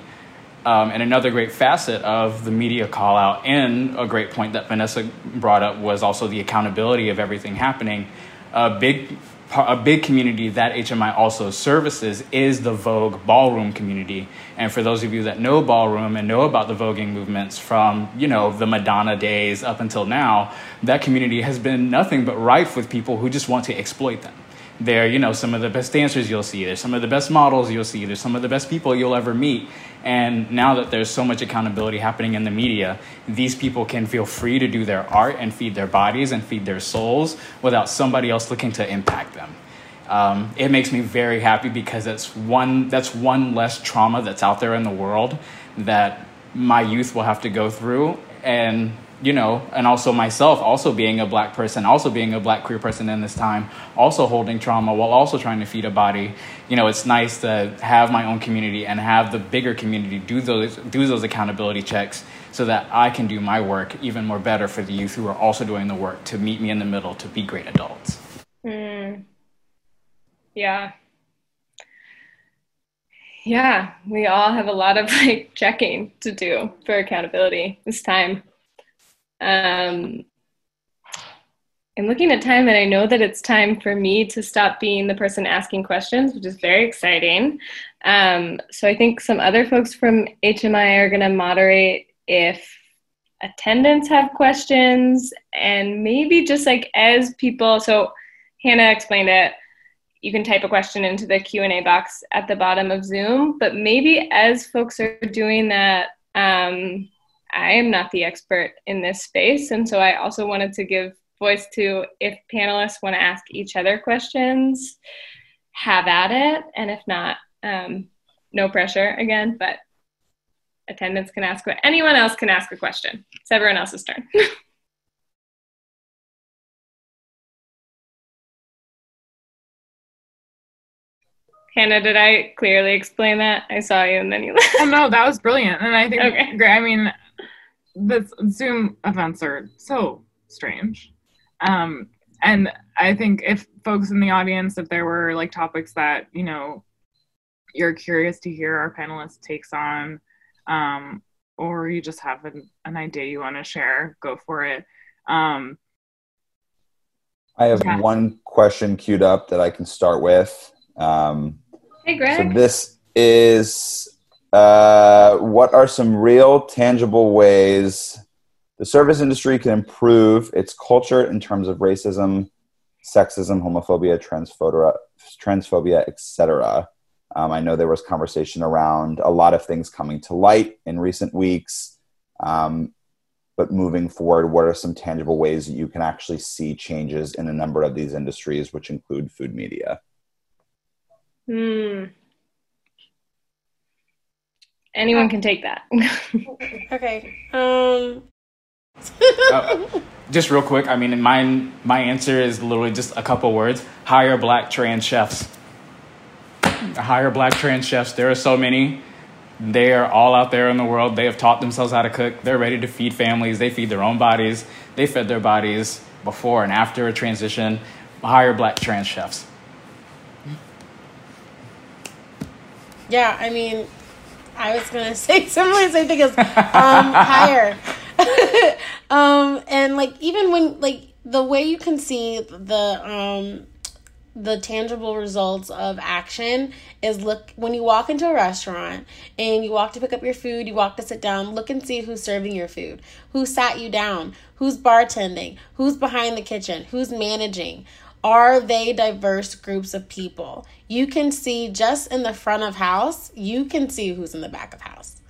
Um, and another great facet of the media call out, and a great point that Vanessa brought up, was also the accountability of everything happening. A big, a big community that HMI also services is the Vogue ballroom community. And for those of you that know ballroom and know about the voguing movements from you know the Madonna days up until now, that community has been nothing but rife with people who just want to exploit them they're you know some of the best dancers you'll see. There's some of the best models you'll see. There's some of the best people you'll ever meet. And now that there's so much accountability happening in the media these people can feel free to do their art and feed their bodies and feed their souls without somebody else looking to impact them. Um, it makes me very happy because that's one that's one less trauma that's out there in the world that my youth will have to go through. And you know, and also myself, also being a black person, also being a black queer person in this time, also holding trauma while also trying to feed a body. You know, it's nice to have my own community and have the bigger community do those do those accountability checks so that I can do my work even more better for the youth who are also doing the work to meet me in the middle to be great adults. Mm. Yeah. Yeah, we all have a lot of like checking to do for accountability this time. Um, I'm looking at time and I know that it's time for me to stop being the person asking questions, which is very exciting. Um, so I think some other folks from HMI are going to moderate if attendants have questions and maybe just like as people so hannah explained it you can type a question into the q&a box at the bottom of zoom but maybe as folks are doing that um, i am not the expert in this space and so i also wanted to give voice to if panelists want to ask each other questions have at it and if not um, no pressure again but attendants can ask anyone else can ask a question it's everyone else's turn hannah did i clearly explain that i saw you and then you left. Oh no, that was brilliant, and I think Okay. great. I mean, the Zoom events are so strange, um, and I think if folks in the audience, if there were like topics that you know you're curious to hear our panelists' takes on, um, or you just have an, an idea you want to share, go for it. Um, I have Yeah. one question queued up that I can start with. Um, hey so greg this is uh, what are some real tangible ways the service industry can improve its culture in terms of racism, sexism, homophobia, transphobia, etc. Um, I know there was conversation around a lot of things coming to light in recent weeks. Um, but moving forward, what are some tangible ways that you can actually see changes in a number of these industries, which include food media? Hmm. Anyone can take that. Okay. Um. Uh, just real quick, I mean, mine, my answer is literally just a couple words: hire black trans chefs. Hire black trans chefs. There are so many. They are all out there in the world. They have taught themselves how to cook. They're ready to feed families. They feed their own bodies. They fed their bodies before and after a transition. Hire black trans chefs. Yeah, I mean, I was gonna say similar same thing as um, hire. um, and like even when like the way you can see the um the tangible results of action is look when you walk into a restaurant and you walk to pick up your food, you walk to sit down, look and see who's serving your food, who sat you down, who's bartending, who's behind the kitchen, who's managing. Are they diverse groups of people? You can see just in the front of house, you can see who's in the back of house.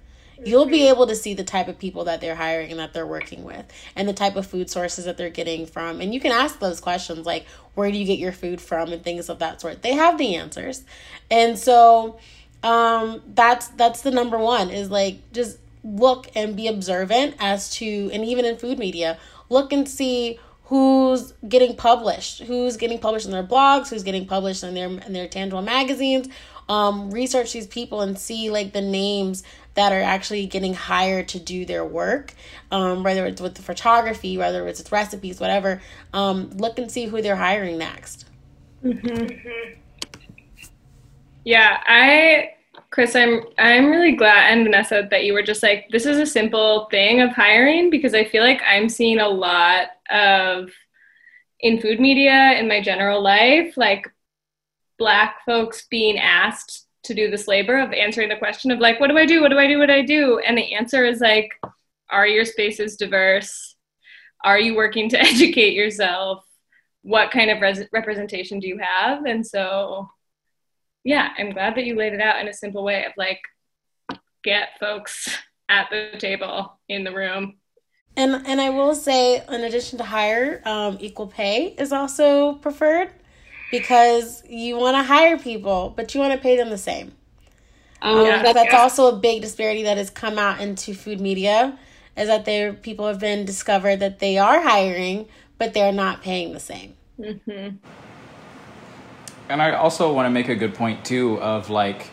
You'll be able to see the type of people that they're hiring and that they're working with and the type of food sources that they're getting from. And you can ask those questions like, where do you get your food from and things of that sort. They have the answers. And so um that's that's the number one is like just look and be observant as to and even in food media, look and see who's getting published, who's getting published in their blogs, who's getting published in their in their tangible magazines. Um, research these people and see like the names that are actually getting hired to do their work, um, whether it's with the photography, whether it's with recipes, whatever. Um, look and see who they're hiring next. Yeah, I Chris, I'm I'm really glad and Vanessa that you were just like this is a simple thing of hiring because I feel like I'm seeing a lot of in food media in my general life like black folks being asked to do this labor of answering the question of like what do I do? What do I do? What do I do? And the answer is like are your spaces diverse? Are you working to educate yourself? What kind of res- representation do you have? And so yeah, I'm glad that you laid it out in a simple way of like, get folks at the table in the room. And and I will say, in addition to hire, um, equal pay is also preferred because you want to hire people, but you want to pay them the same. Um, yeah. that- that's also a big disparity that has come out into food media, is that there people have been discovered that they are hiring, but they're not paying the same. Mm-hmm. And I also want to make a good point too of like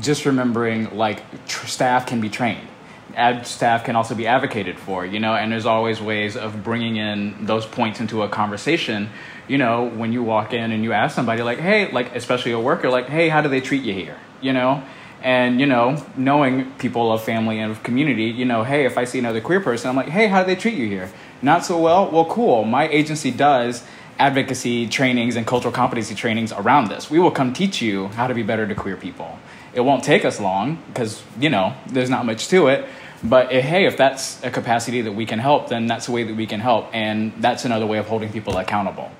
just remembering like tr- staff can be trained. Ad staff can also be advocated for, you know, and there's always ways of bringing in those points into a conversation. You know, when you walk in and you ask somebody like, "Hey," like especially a worker like, "Hey, how do they treat you here?" You know? And you know, knowing people of family and of community, you know, hey, if I see another queer person, I'm like, hey, how do they treat you here? Not so well. Well, cool. My agency does advocacy trainings and cultural competency trainings around this. We will come teach you how to be better to queer people. It won't take us long because, you know, there's not much to it. But eh, hey, if that's a capacity that we can help, then that's a way that we can help. And that's another way of holding people accountable.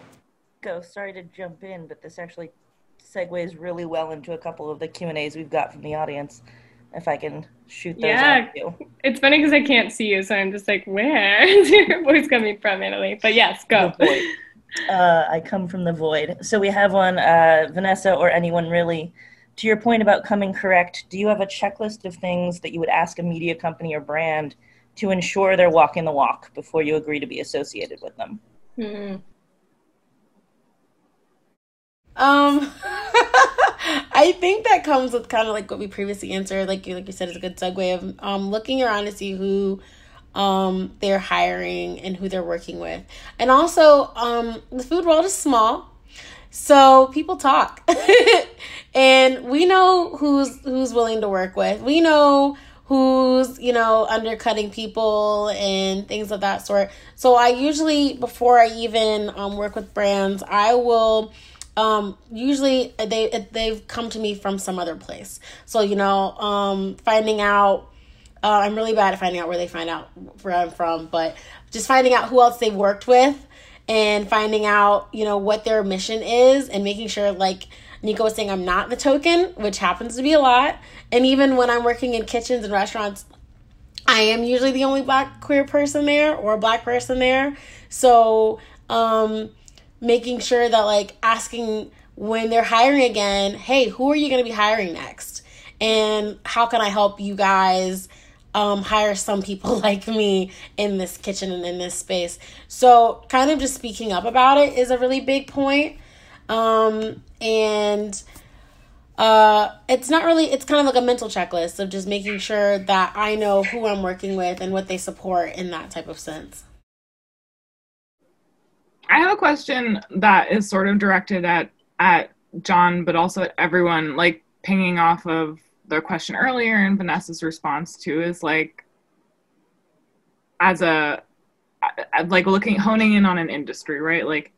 go. Sorry to jump in, but this actually segues really well into a couple of the Q and A's we've got from the audience. If I can shoot those Yeah. at you. It's funny because I can't see you, so I'm just like, where is your voice coming from, Italy? But yes, go. Uh, I come from the void. So we have one, uh, Vanessa or anyone really. To your point about coming correct, do you have a checklist of things that you would ask a media company or brand to ensure they're walking the walk before you agree to be associated with them? Hmm. Um, I think that comes with kind of like what we previously answered. Like you, like you said, is a good segue of um looking around to see who um they're hiring and who they're working with, and also um the food world is small, so people talk, and we know who's who's willing to work with. We know who's you know undercutting people and things of that sort. So I usually before I even um, work with brands, I will um usually they they've come to me from some other place so you know um finding out uh, i'm really bad at finding out where they find out where i'm from but just finding out who else they've worked with and finding out you know what their mission is and making sure like nico was saying i'm not the token which happens to be a lot and even when i'm working in kitchens and restaurants I am usually the only black queer person there or a black person there. So, um, making sure that like asking when they're hiring again, hey, who are you going to be hiring next? and how can I help you guys um, hire some people like me in this kitchen and in this space. So, kind of just speaking up about it is a really big point. Um, and uh, it's not really, it's kind of like a mental checklist of just making sure that I know who I'm working with and what they support in that type of sense. I have a question that is sort of directed at at John, but also at everyone. Like pinging off of the question earlier and Vanessa's response too is like, as a like looking honing in on an industry, right? Like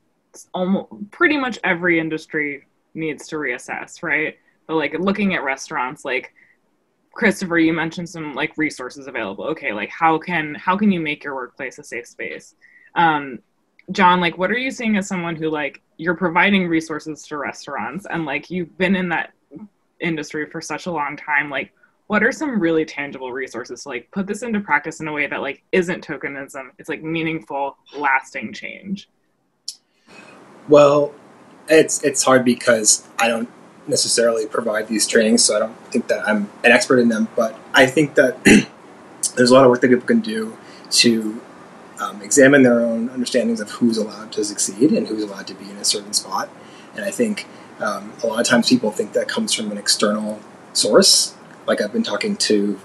almost pretty much every industry needs to reassess, right? But like looking at restaurants, like Christopher, you mentioned some like resources available. Okay, like how can how can you make your workplace a safe space? Um, John, like what are you seeing as someone who like you're providing resources to restaurants and like you've been in that industry for such a long time, like what are some really tangible resources to like put this into practice in a way that like isn't tokenism, it's like meaningful, lasting change? Well, it's it's hard because I don't necessarily provide these trainings, so I don't think that I'm an expert in them. But I think that there's a lot of work that people can do to um, examine their own understandings of who's allowed to succeed and who's allowed to be in a certain spot. And I think um, a lot of times people think that comes from an external source. Like I've been talking to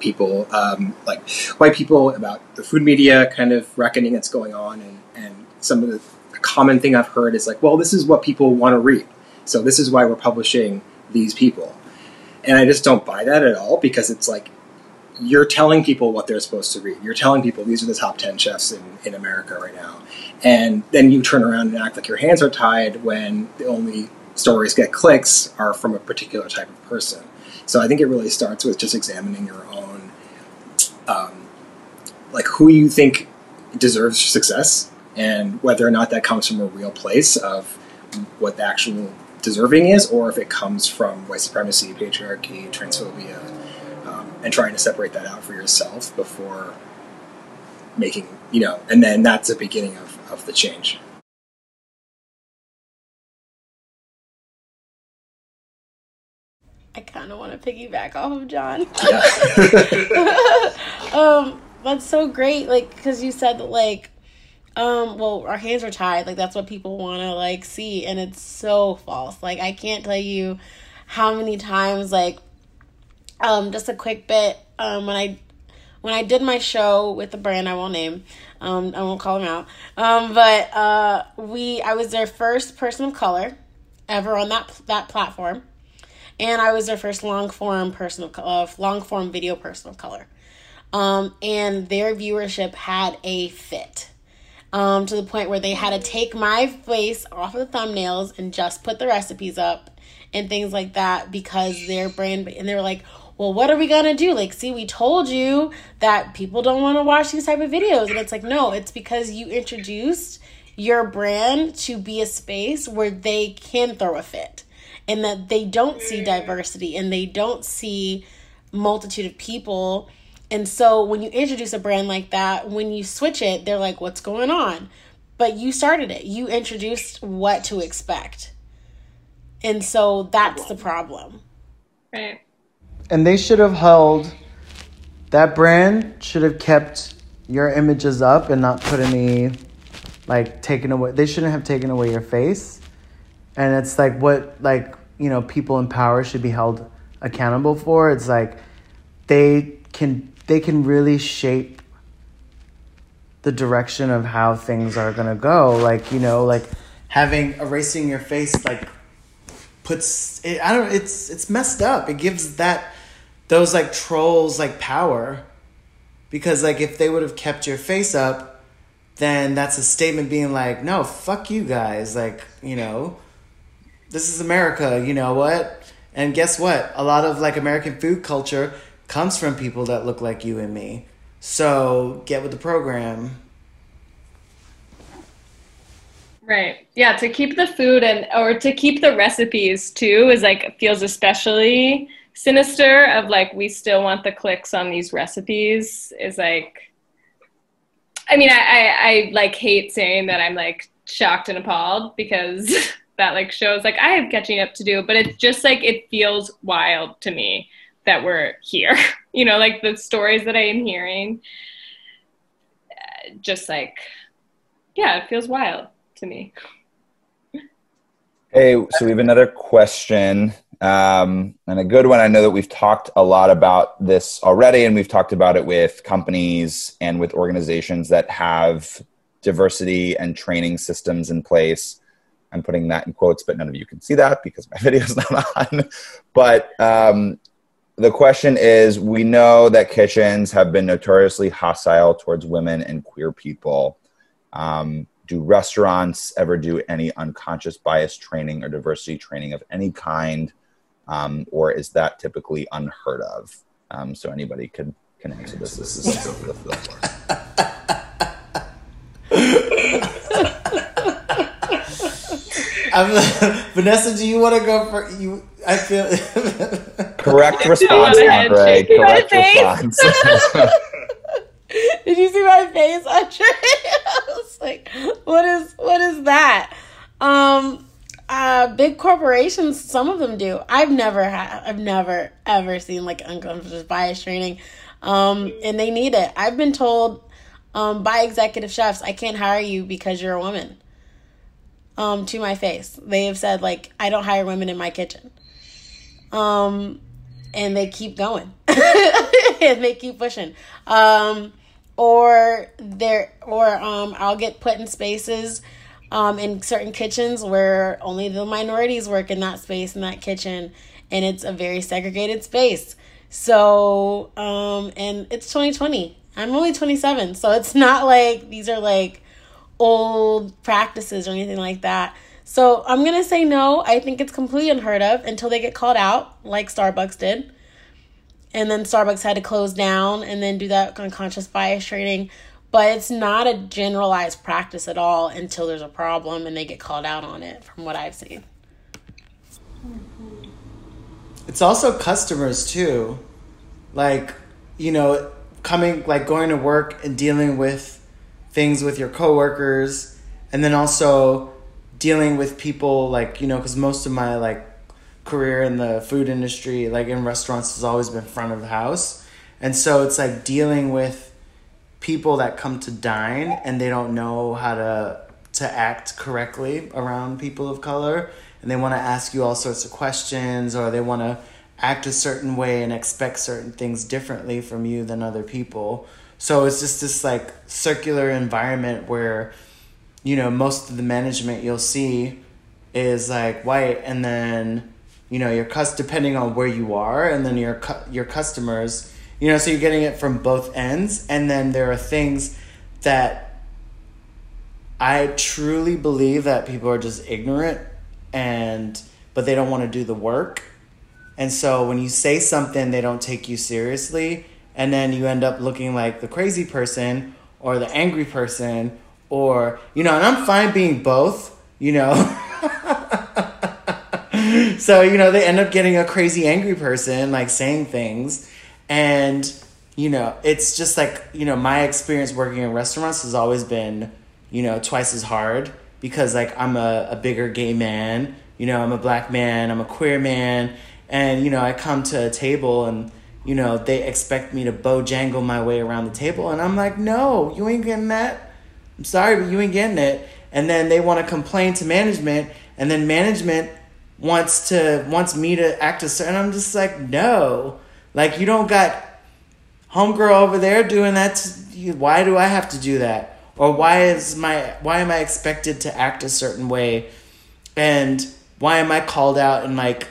people, um, like white people, about the food media kind of reckoning that's going on, and, and some of the common thing I've heard is like, well, this is what people want to read, so this is why we're publishing these people, and I just don't buy that at all because it's like you're telling people what they're supposed to read. You're telling people these are the top 10 chefs in, in America right now. And then you turn around and act like your hands are tied when the only stories get clicks are from a particular type of person. So I think it really starts with just examining your own, um, like who you think deserves success and whether or not that comes from a real place of what the actual deserving is or if it comes from white supremacy, patriarchy, transphobia, and trying to separate that out for yourself before making, you know, and then that's the beginning of, of the change. I kind of want to piggyback off of John. Yeah. um, that's so great. Like, because you said that, like, um, well, our hands are tied. Like, that's what people want to like see, and it's so false. Like, I can't tell you how many times, like, um, just a quick bit. Um, when I when I did my show with the brand I won't name, um, I won't call them out. Um, but uh, we I was their first person of color ever on that that platform, and I was their first long form person of uh, long form video person of color. Um, and their viewership had a fit. Um, to the point where they had to take my face off of the thumbnails and just put the recipes up and things like that because their brand and they were like well what are we gonna do? Like see we told you that people don't want to watch these type of videos and it's like no it's because you introduced your brand to be a space where they can throw a fit and that they don't see mm. diversity and they don't see multitude of people. And so when you introduce a brand like that when you switch it they're like what's going on? But you started it. You introduced what to expect and so that's the problem. Right. and they should have held that brand should have kept your images up and not put any like taken away they shouldn't have taken away your face. And it's like what like you know people in power should be held accountable for. It's like they can they can really shape the direction of how things are going to go. Like you know like having erasing your face like puts it, I don't it's it's messed up. It gives that those like trolls like power. Because like if they would have kept your face up then that's a statement being like no fuck you guys like you know this is America you know what? And guess what? A lot of like American food culture comes from people that look like you and me. So get with the program Right. Yeah, to keep the food and or to keep the recipes too is like feels especially sinister of like we still want the clicks on these recipes is like I mean I, I, I like hate saying that I'm like shocked and appalled because that like shows like I have catching up to do, but it's just like it feels wild to me that we're here. you know, like the stories that I am hearing, uh, just like, yeah, it feels wild to me. Hey, so we have another question, um, and a good one. I know that we've talked a lot about this already, and we've talked about it with companies and with organizations that have diversity and training systems in place. I'm putting that in quotes, but none of you can see that because my video is not on. But um, the question is we know that kitchens have been notoriously hostile towards women and queer people. Um, do restaurants ever do any unconscious bias training or diversity training of any kind? Um, or is that typically unheard of? Um, so anybody can, can answer this. This is the floor. I'm, Vanessa, do you want to go for you? I feel Correct response, ahead, Andre. Correct response. Did you see my face, Andre? I was like, what is what is that? Um uh big corporations, some of them do. I've never had I've never ever seen like unconscious bias training. Um and they need it. I've been told um by executive chefs, I can't hire you because you're a woman. Um to my face. They have said like I don't hire women in my kitchen. Um and they keep going and they keep pushing um or there or um i'll get put in spaces um in certain kitchens where only the minorities work in that space in that kitchen and it's a very segregated space so um and it's 2020 i'm only 27 so it's not like these are like old practices or anything like that. So I'm gonna say no. I think it's completely unheard of until they get called out, like Starbucks did. And then Starbucks had to close down and then do that unconscious bias training. But it's not a generalized practice at all until there's a problem and they get called out on it, from what I've seen. It's also customers too. Like, you know, coming like going to work and dealing with things with your coworkers and then also dealing with people like, you know, cuz most of my like career in the food industry, like in restaurants has always been front of the house. And so it's like dealing with people that come to dine and they don't know how to to act correctly around people of color and they want to ask you all sorts of questions or they want to act a certain way and expect certain things differently from you than other people so it's just this like circular environment where you know most of the management you'll see is like white and then you know your cus depending on where you are and then your cu- your customers you know so you're getting it from both ends and then there are things that I truly believe that people are just ignorant and but they don't want to do the work. And so when you say something they don't take you seriously and then you end up looking like the crazy person or the angry person or you know, and I'm fine being both, you know. so, you know, they end up getting a crazy angry person like saying things and you know, it's just like, you know, my experience working in restaurants has always been you know, twice as hard because like I'm a, a bigger gay man, you know, I'm a black man, I'm a queer man, and you know, I come to a table and you know, they expect me to bojangle my way around the table and I'm like, "No, you ain't getting that. I'm sorry, but you ain't getting it." And then they want to complain to management and then management wants to wants me to act a certain I'm just like, "No." Like you don't got homegirl over there doing that to. Why do I have to do that? or why is my why am i expected to act a certain way and why am i called out and like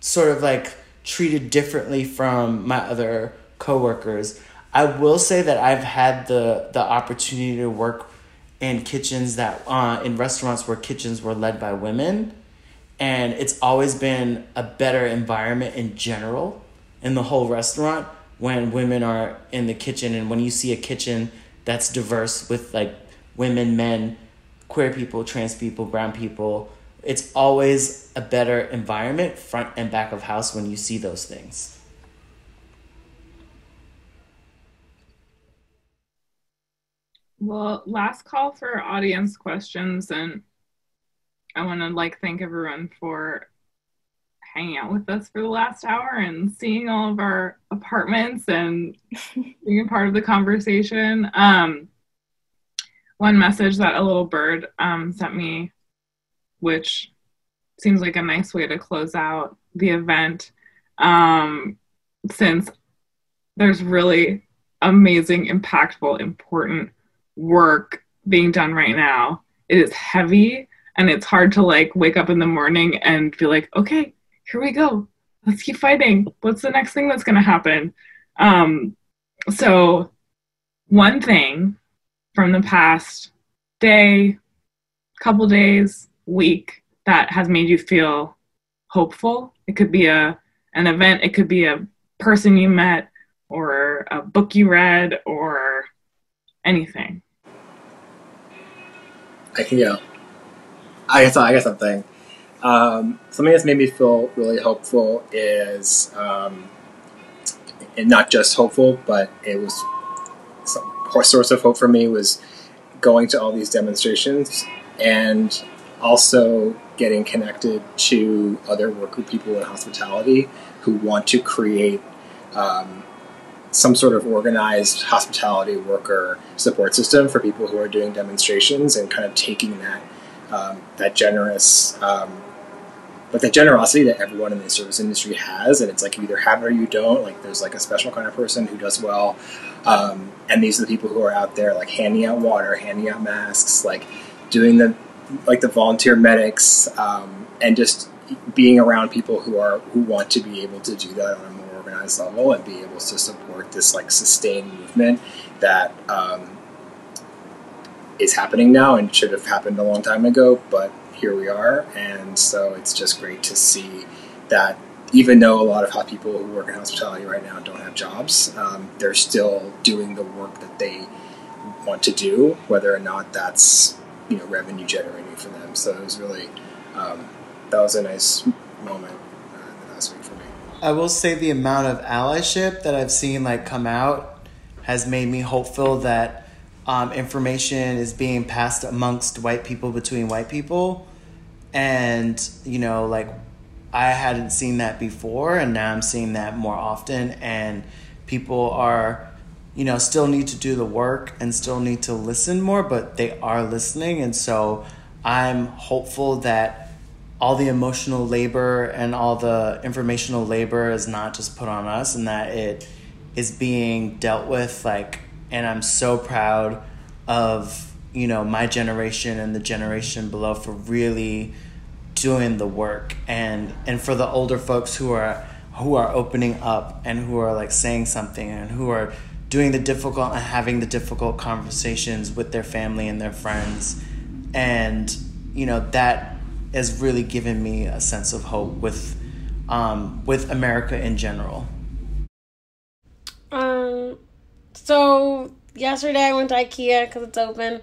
sort of like treated differently from my other coworkers i will say that i've had the the opportunity to work in kitchens that uh, in restaurants where kitchens were led by women and it's always been a better environment in general in the whole restaurant when women are in the kitchen and when you see a kitchen that's diverse with like women, men, queer people, trans people, brown people. It's always a better environment, front and back of house, when you see those things. Well, last call for audience questions, and I want to like thank everyone for hanging out with us for the last hour and seeing all of our apartments and being a part of the conversation. Um, one message that a little bird um, sent me, which seems like a nice way to close out the event, um, since there's really amazing, impactful, important work being done right now. It is heavy and it's hard to like wake up in the morning and be like, okay, here we go. Let's keep fighting. What's the next thing that's going to happen? Um, so, one thing from the past day, couple days, week that has made you feel hopeful. It could be a an event, it could be a person you met or a book you read or anything. I can go. I guess I got something. Um, something that's made me feel really hopeful is, um, and not just hopeful, but it was some source of hope for me was going to all these demonstrations and also getting connected to other worker people in hospitality who want to create um, some sort of organized hospitality worker support system for people who are doing demonstrations and kind of taking that um, that generous um, but that generosity that everyone in the service industry has and it's like you either have it or you don't like there's like a special kind of person who does well um, and these are the people who are out there like handing out water handing out masks like doing the like the volunteer medics um, and just being around people who are who want to be able to do that on a more organized level and be able to support this like sustained movement that um, is happening now and should have happened a long time ago but here we are. And so it's just great to see that even though a lot of hot people who work in hospitality right now don't have jobs um, they're still doing the work that they want to do whether or not that's you know revenue generating for them. So it was really um, that was a nice moment uh, last week for me. I will say the amount of allyship that I've seen like come out has made me hopeful that um, information is being passed amongst white people between white people, and you know like I hadn't seen that before, and now I'm seeing that more often, and people are you know still need to do the work and still need to listen more, but they are listening, and so I'm hopeful that all the emotional labor and all the informational labor is not just put on us and that it is being dealt with like and i'm so proud of you know my generation and the generation below for really doing the work and and for the older folks who are who are opening up and who are like saying something and who are doing the difficult and having the difficult conversations with their family and their friends and you know that has really given me a sense of hope with um, with America in general. Um, so yesterday I went to IKEA because it's open,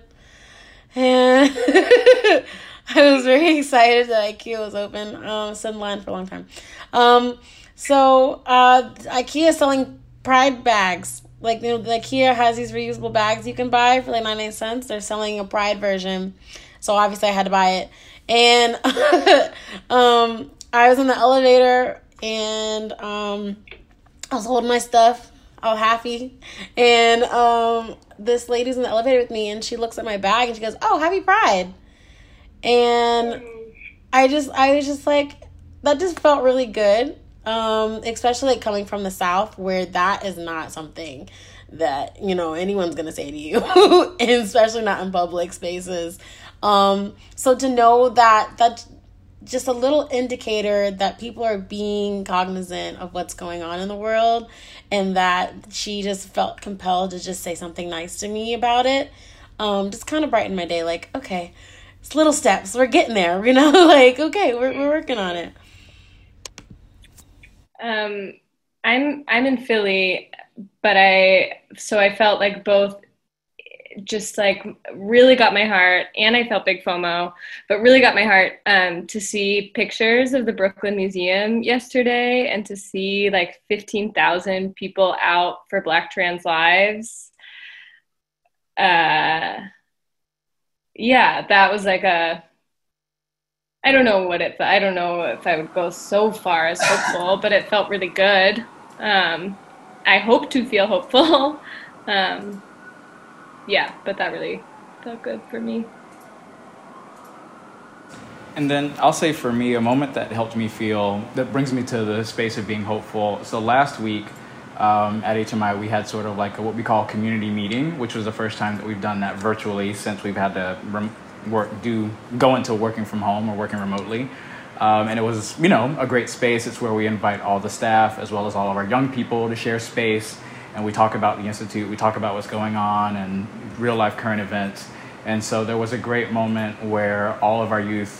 and I was very excited that IKEA was open. Um, stood in line for a long time. Um, so uh, IKEA selling Pride bags. Like you know, the IKEA has these reusable bags you can buy for like ninety nine cents. They're selling a Pride version, so obviously I had to buy it. And um, I was in the elevator and um, I was holding my stuff. Was happy. And um, this lady's in the elevator with me and she looks at my bag and she goes, Oh, happy pride. And I just, I was just like, that just felt really good. Um, especially like coming from the South where that is not something that, you know, anyone's to say to you, especially not in public spaces. Um, so to know that that's just a little indicator that people are being cognizant of what's going on in the world and that she just felt compelled to just say something nice to me about it. Um, just kind of brightened my day. Like, okay, it's little steps. We're getting there, you know? like, okay, we're, we're working on it. Um, I'm I'm in Philly, but I so I felt like both just like really got my heart and I felt big FOMO, but really got my heart um, to see pictures of the Brooklyn Museum yesterday and to see like 15,000 people out for Black Trans Lives. Uh, yeah, that was like a I don't know what it. I don't know if I would go so far as hopeful, but it felt really good. Um, I hope to feel hopeful. Um, yeah, but that really felt good for me. And then I'll say for me, a moment that helped me feel, that brings me to the space of being hopeful. So last week um, at HMI, we had sort of like a, what we call community meeting, which was the first time that we've done that virtually since we've had to rem- work, do, go into working from home or working remotely. Um, and it was, you know, a great space. It's where we invite all the staff as well as all of our young people to share space. And we talk about the Institute, we talk about what's going on and real life current events. And so there was a great moment where all of our youth,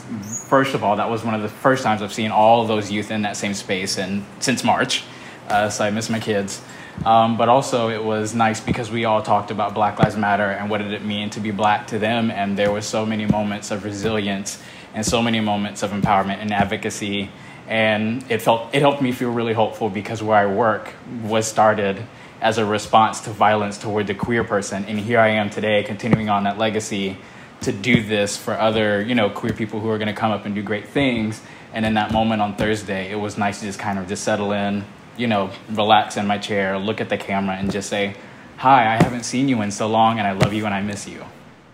first of all, that was one of the first times I've seen all of those youth in that same space and since March. Uh, so I miss my kids. Um, but also it was nice because we all talked about Black Lives Matter and what did it mean to be black to them. And there were so many moments of resilience and so many moments of empowerment and advocacy. And it felt it helped me feel really hopeful because where I work was started as a response to violence toward the queer person. And here I am today, continuing on that legacy to do this for other, you know, queer people who are going to come up and do great things. And in that moment on Thursday, it was nice to just kind of just settle in, you know, relax in my chair, look at the camera, and just say, "Hi, I haven't seen you in so long, and I love you and I miss you."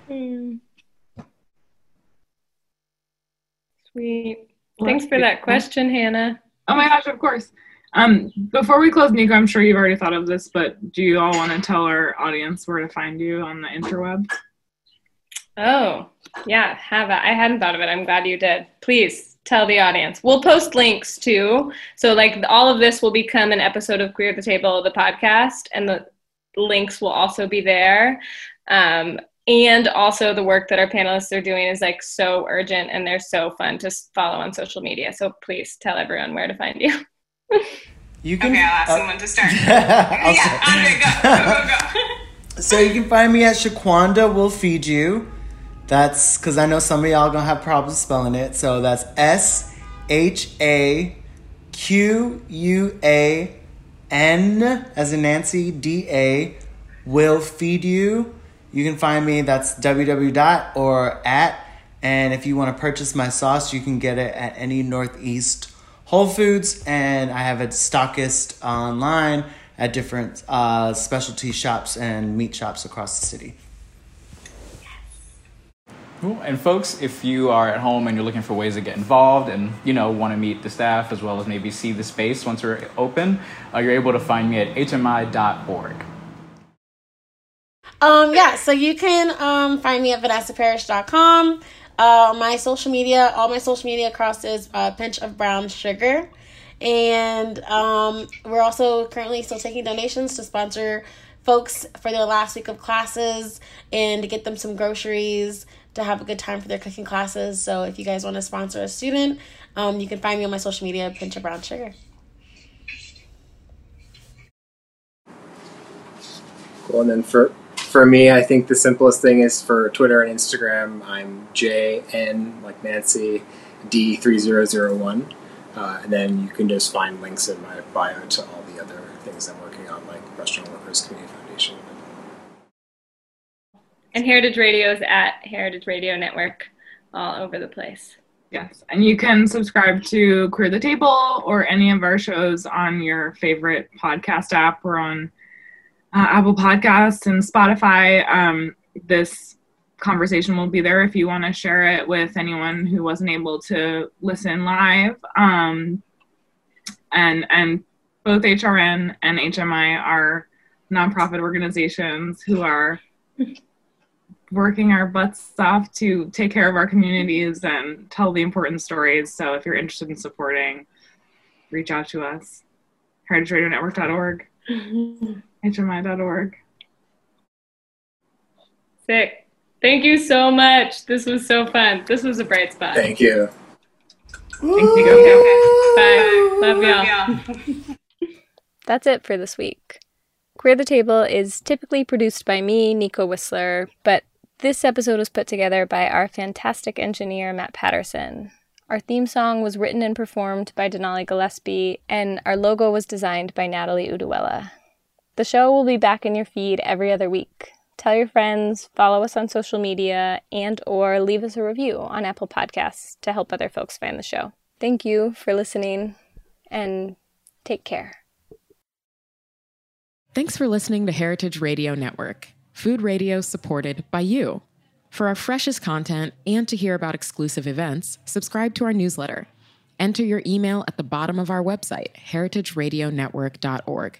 Mm. Sweet. Thanks for that question, Hannah. Oh my gosh, of course. Um, before we close, Nico, I'm sure you've already thought of this, but do you all want to tell our audience where to find you on the interweb? Oh, yeah, have I? I hadn't thought of it. I'm glad you did. Please tell the audience. We'll post links too. So, like, all of this will become an episode of Queer at the Table, the podcast, and the links will also be there. Um, and also, the work that our panelists are doing is like so urgent and they're so fun to follow on social media. So, please tell everyone where to find you. You can. Okay, I'll ask uh, someone to start. I'll yeah. Andre, go, go, go, go. So you can find me at Shaquanda Will Feed You. That's because I know some of y'all gonna have problems spelling it. So that's S H A Q U A N as in Nancy D A Will Feed You. You can find me. That's www dot or at. And if you want to purchase my sauce, you can get it at any Northeast Whole Foods, and I have a stockist online at different uh, specialty shops and meat shops across the city. Cool. And folks, if you are at home and you're looking for ways to get involved and you know want to meet the staff as well as maybe see the space once we're open, uh, you're able to find me at hmi.org. Um, yeah, so you can um, find me at vanessaparish.com. Uh, my social media, all my social media across is uh, Pinch of Brown Sugar. And um, we're also currently still taking donations to sponsor folks for their last week of classes and to get them some groceries to have a good time for their cooking classes. So if you guys want to sponsor a student, um, you can find me on my social media, Pinch of Brown Sugar. Cool. And then for for me, I think the simplest thing is for Twitter and Instagram. I'm JN like Nancy D three zero zero one, uh, and then you can just find links in my bio to all the other things I'm working on, like Restaurant Workers Community Foundation. And Heritage Radio is at Heritage Radio Network all over the place. Yes, and you can subscribe to Queer the Table or any of our shows on your favorite podcast app. We're on uh, Apple Podcasts and Spotify. Um, this conversation will be there if you want to share it with anyone who wasn't able to listen live. Um, and and both HRN and HMI are nonprofit organizations who are working our butts off to take care of our communities and tell the important stories. So if you're interested in supporting, reach out to us. HeritageRadioNetwork.org, HMI.org. Sick. Thank you so much. This was so fun. This was a bright spot. Thank you. Thank you. Okay, okay. Bye. Love y'all. That's it for this week. Queer the Table is typically produced by me, Nico Wisler, but this episode was put together by our fantastic engineer, Matt Patterson. Our theme song was written and performed by Denali Gillespie, and our logo was designed by Natalie Uduella. The show will be back in your feed every other week. Tell your friends, follow us on social media, and or leave us a review on Apple Podcasts to help other folks find the show. Thank you for listening and take care. Thanks for listening to Heritage Radio Network, food radio supported by you. For our freshest content and to hear about exclusive events, subscribe to our newsletter. Enter your email at the bottom of our website, heritageradionetwork.org.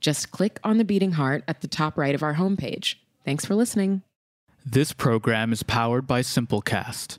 Just click on the beating heart at the top right of our homepage. Thanks for listening. This program is powered by Simplecast.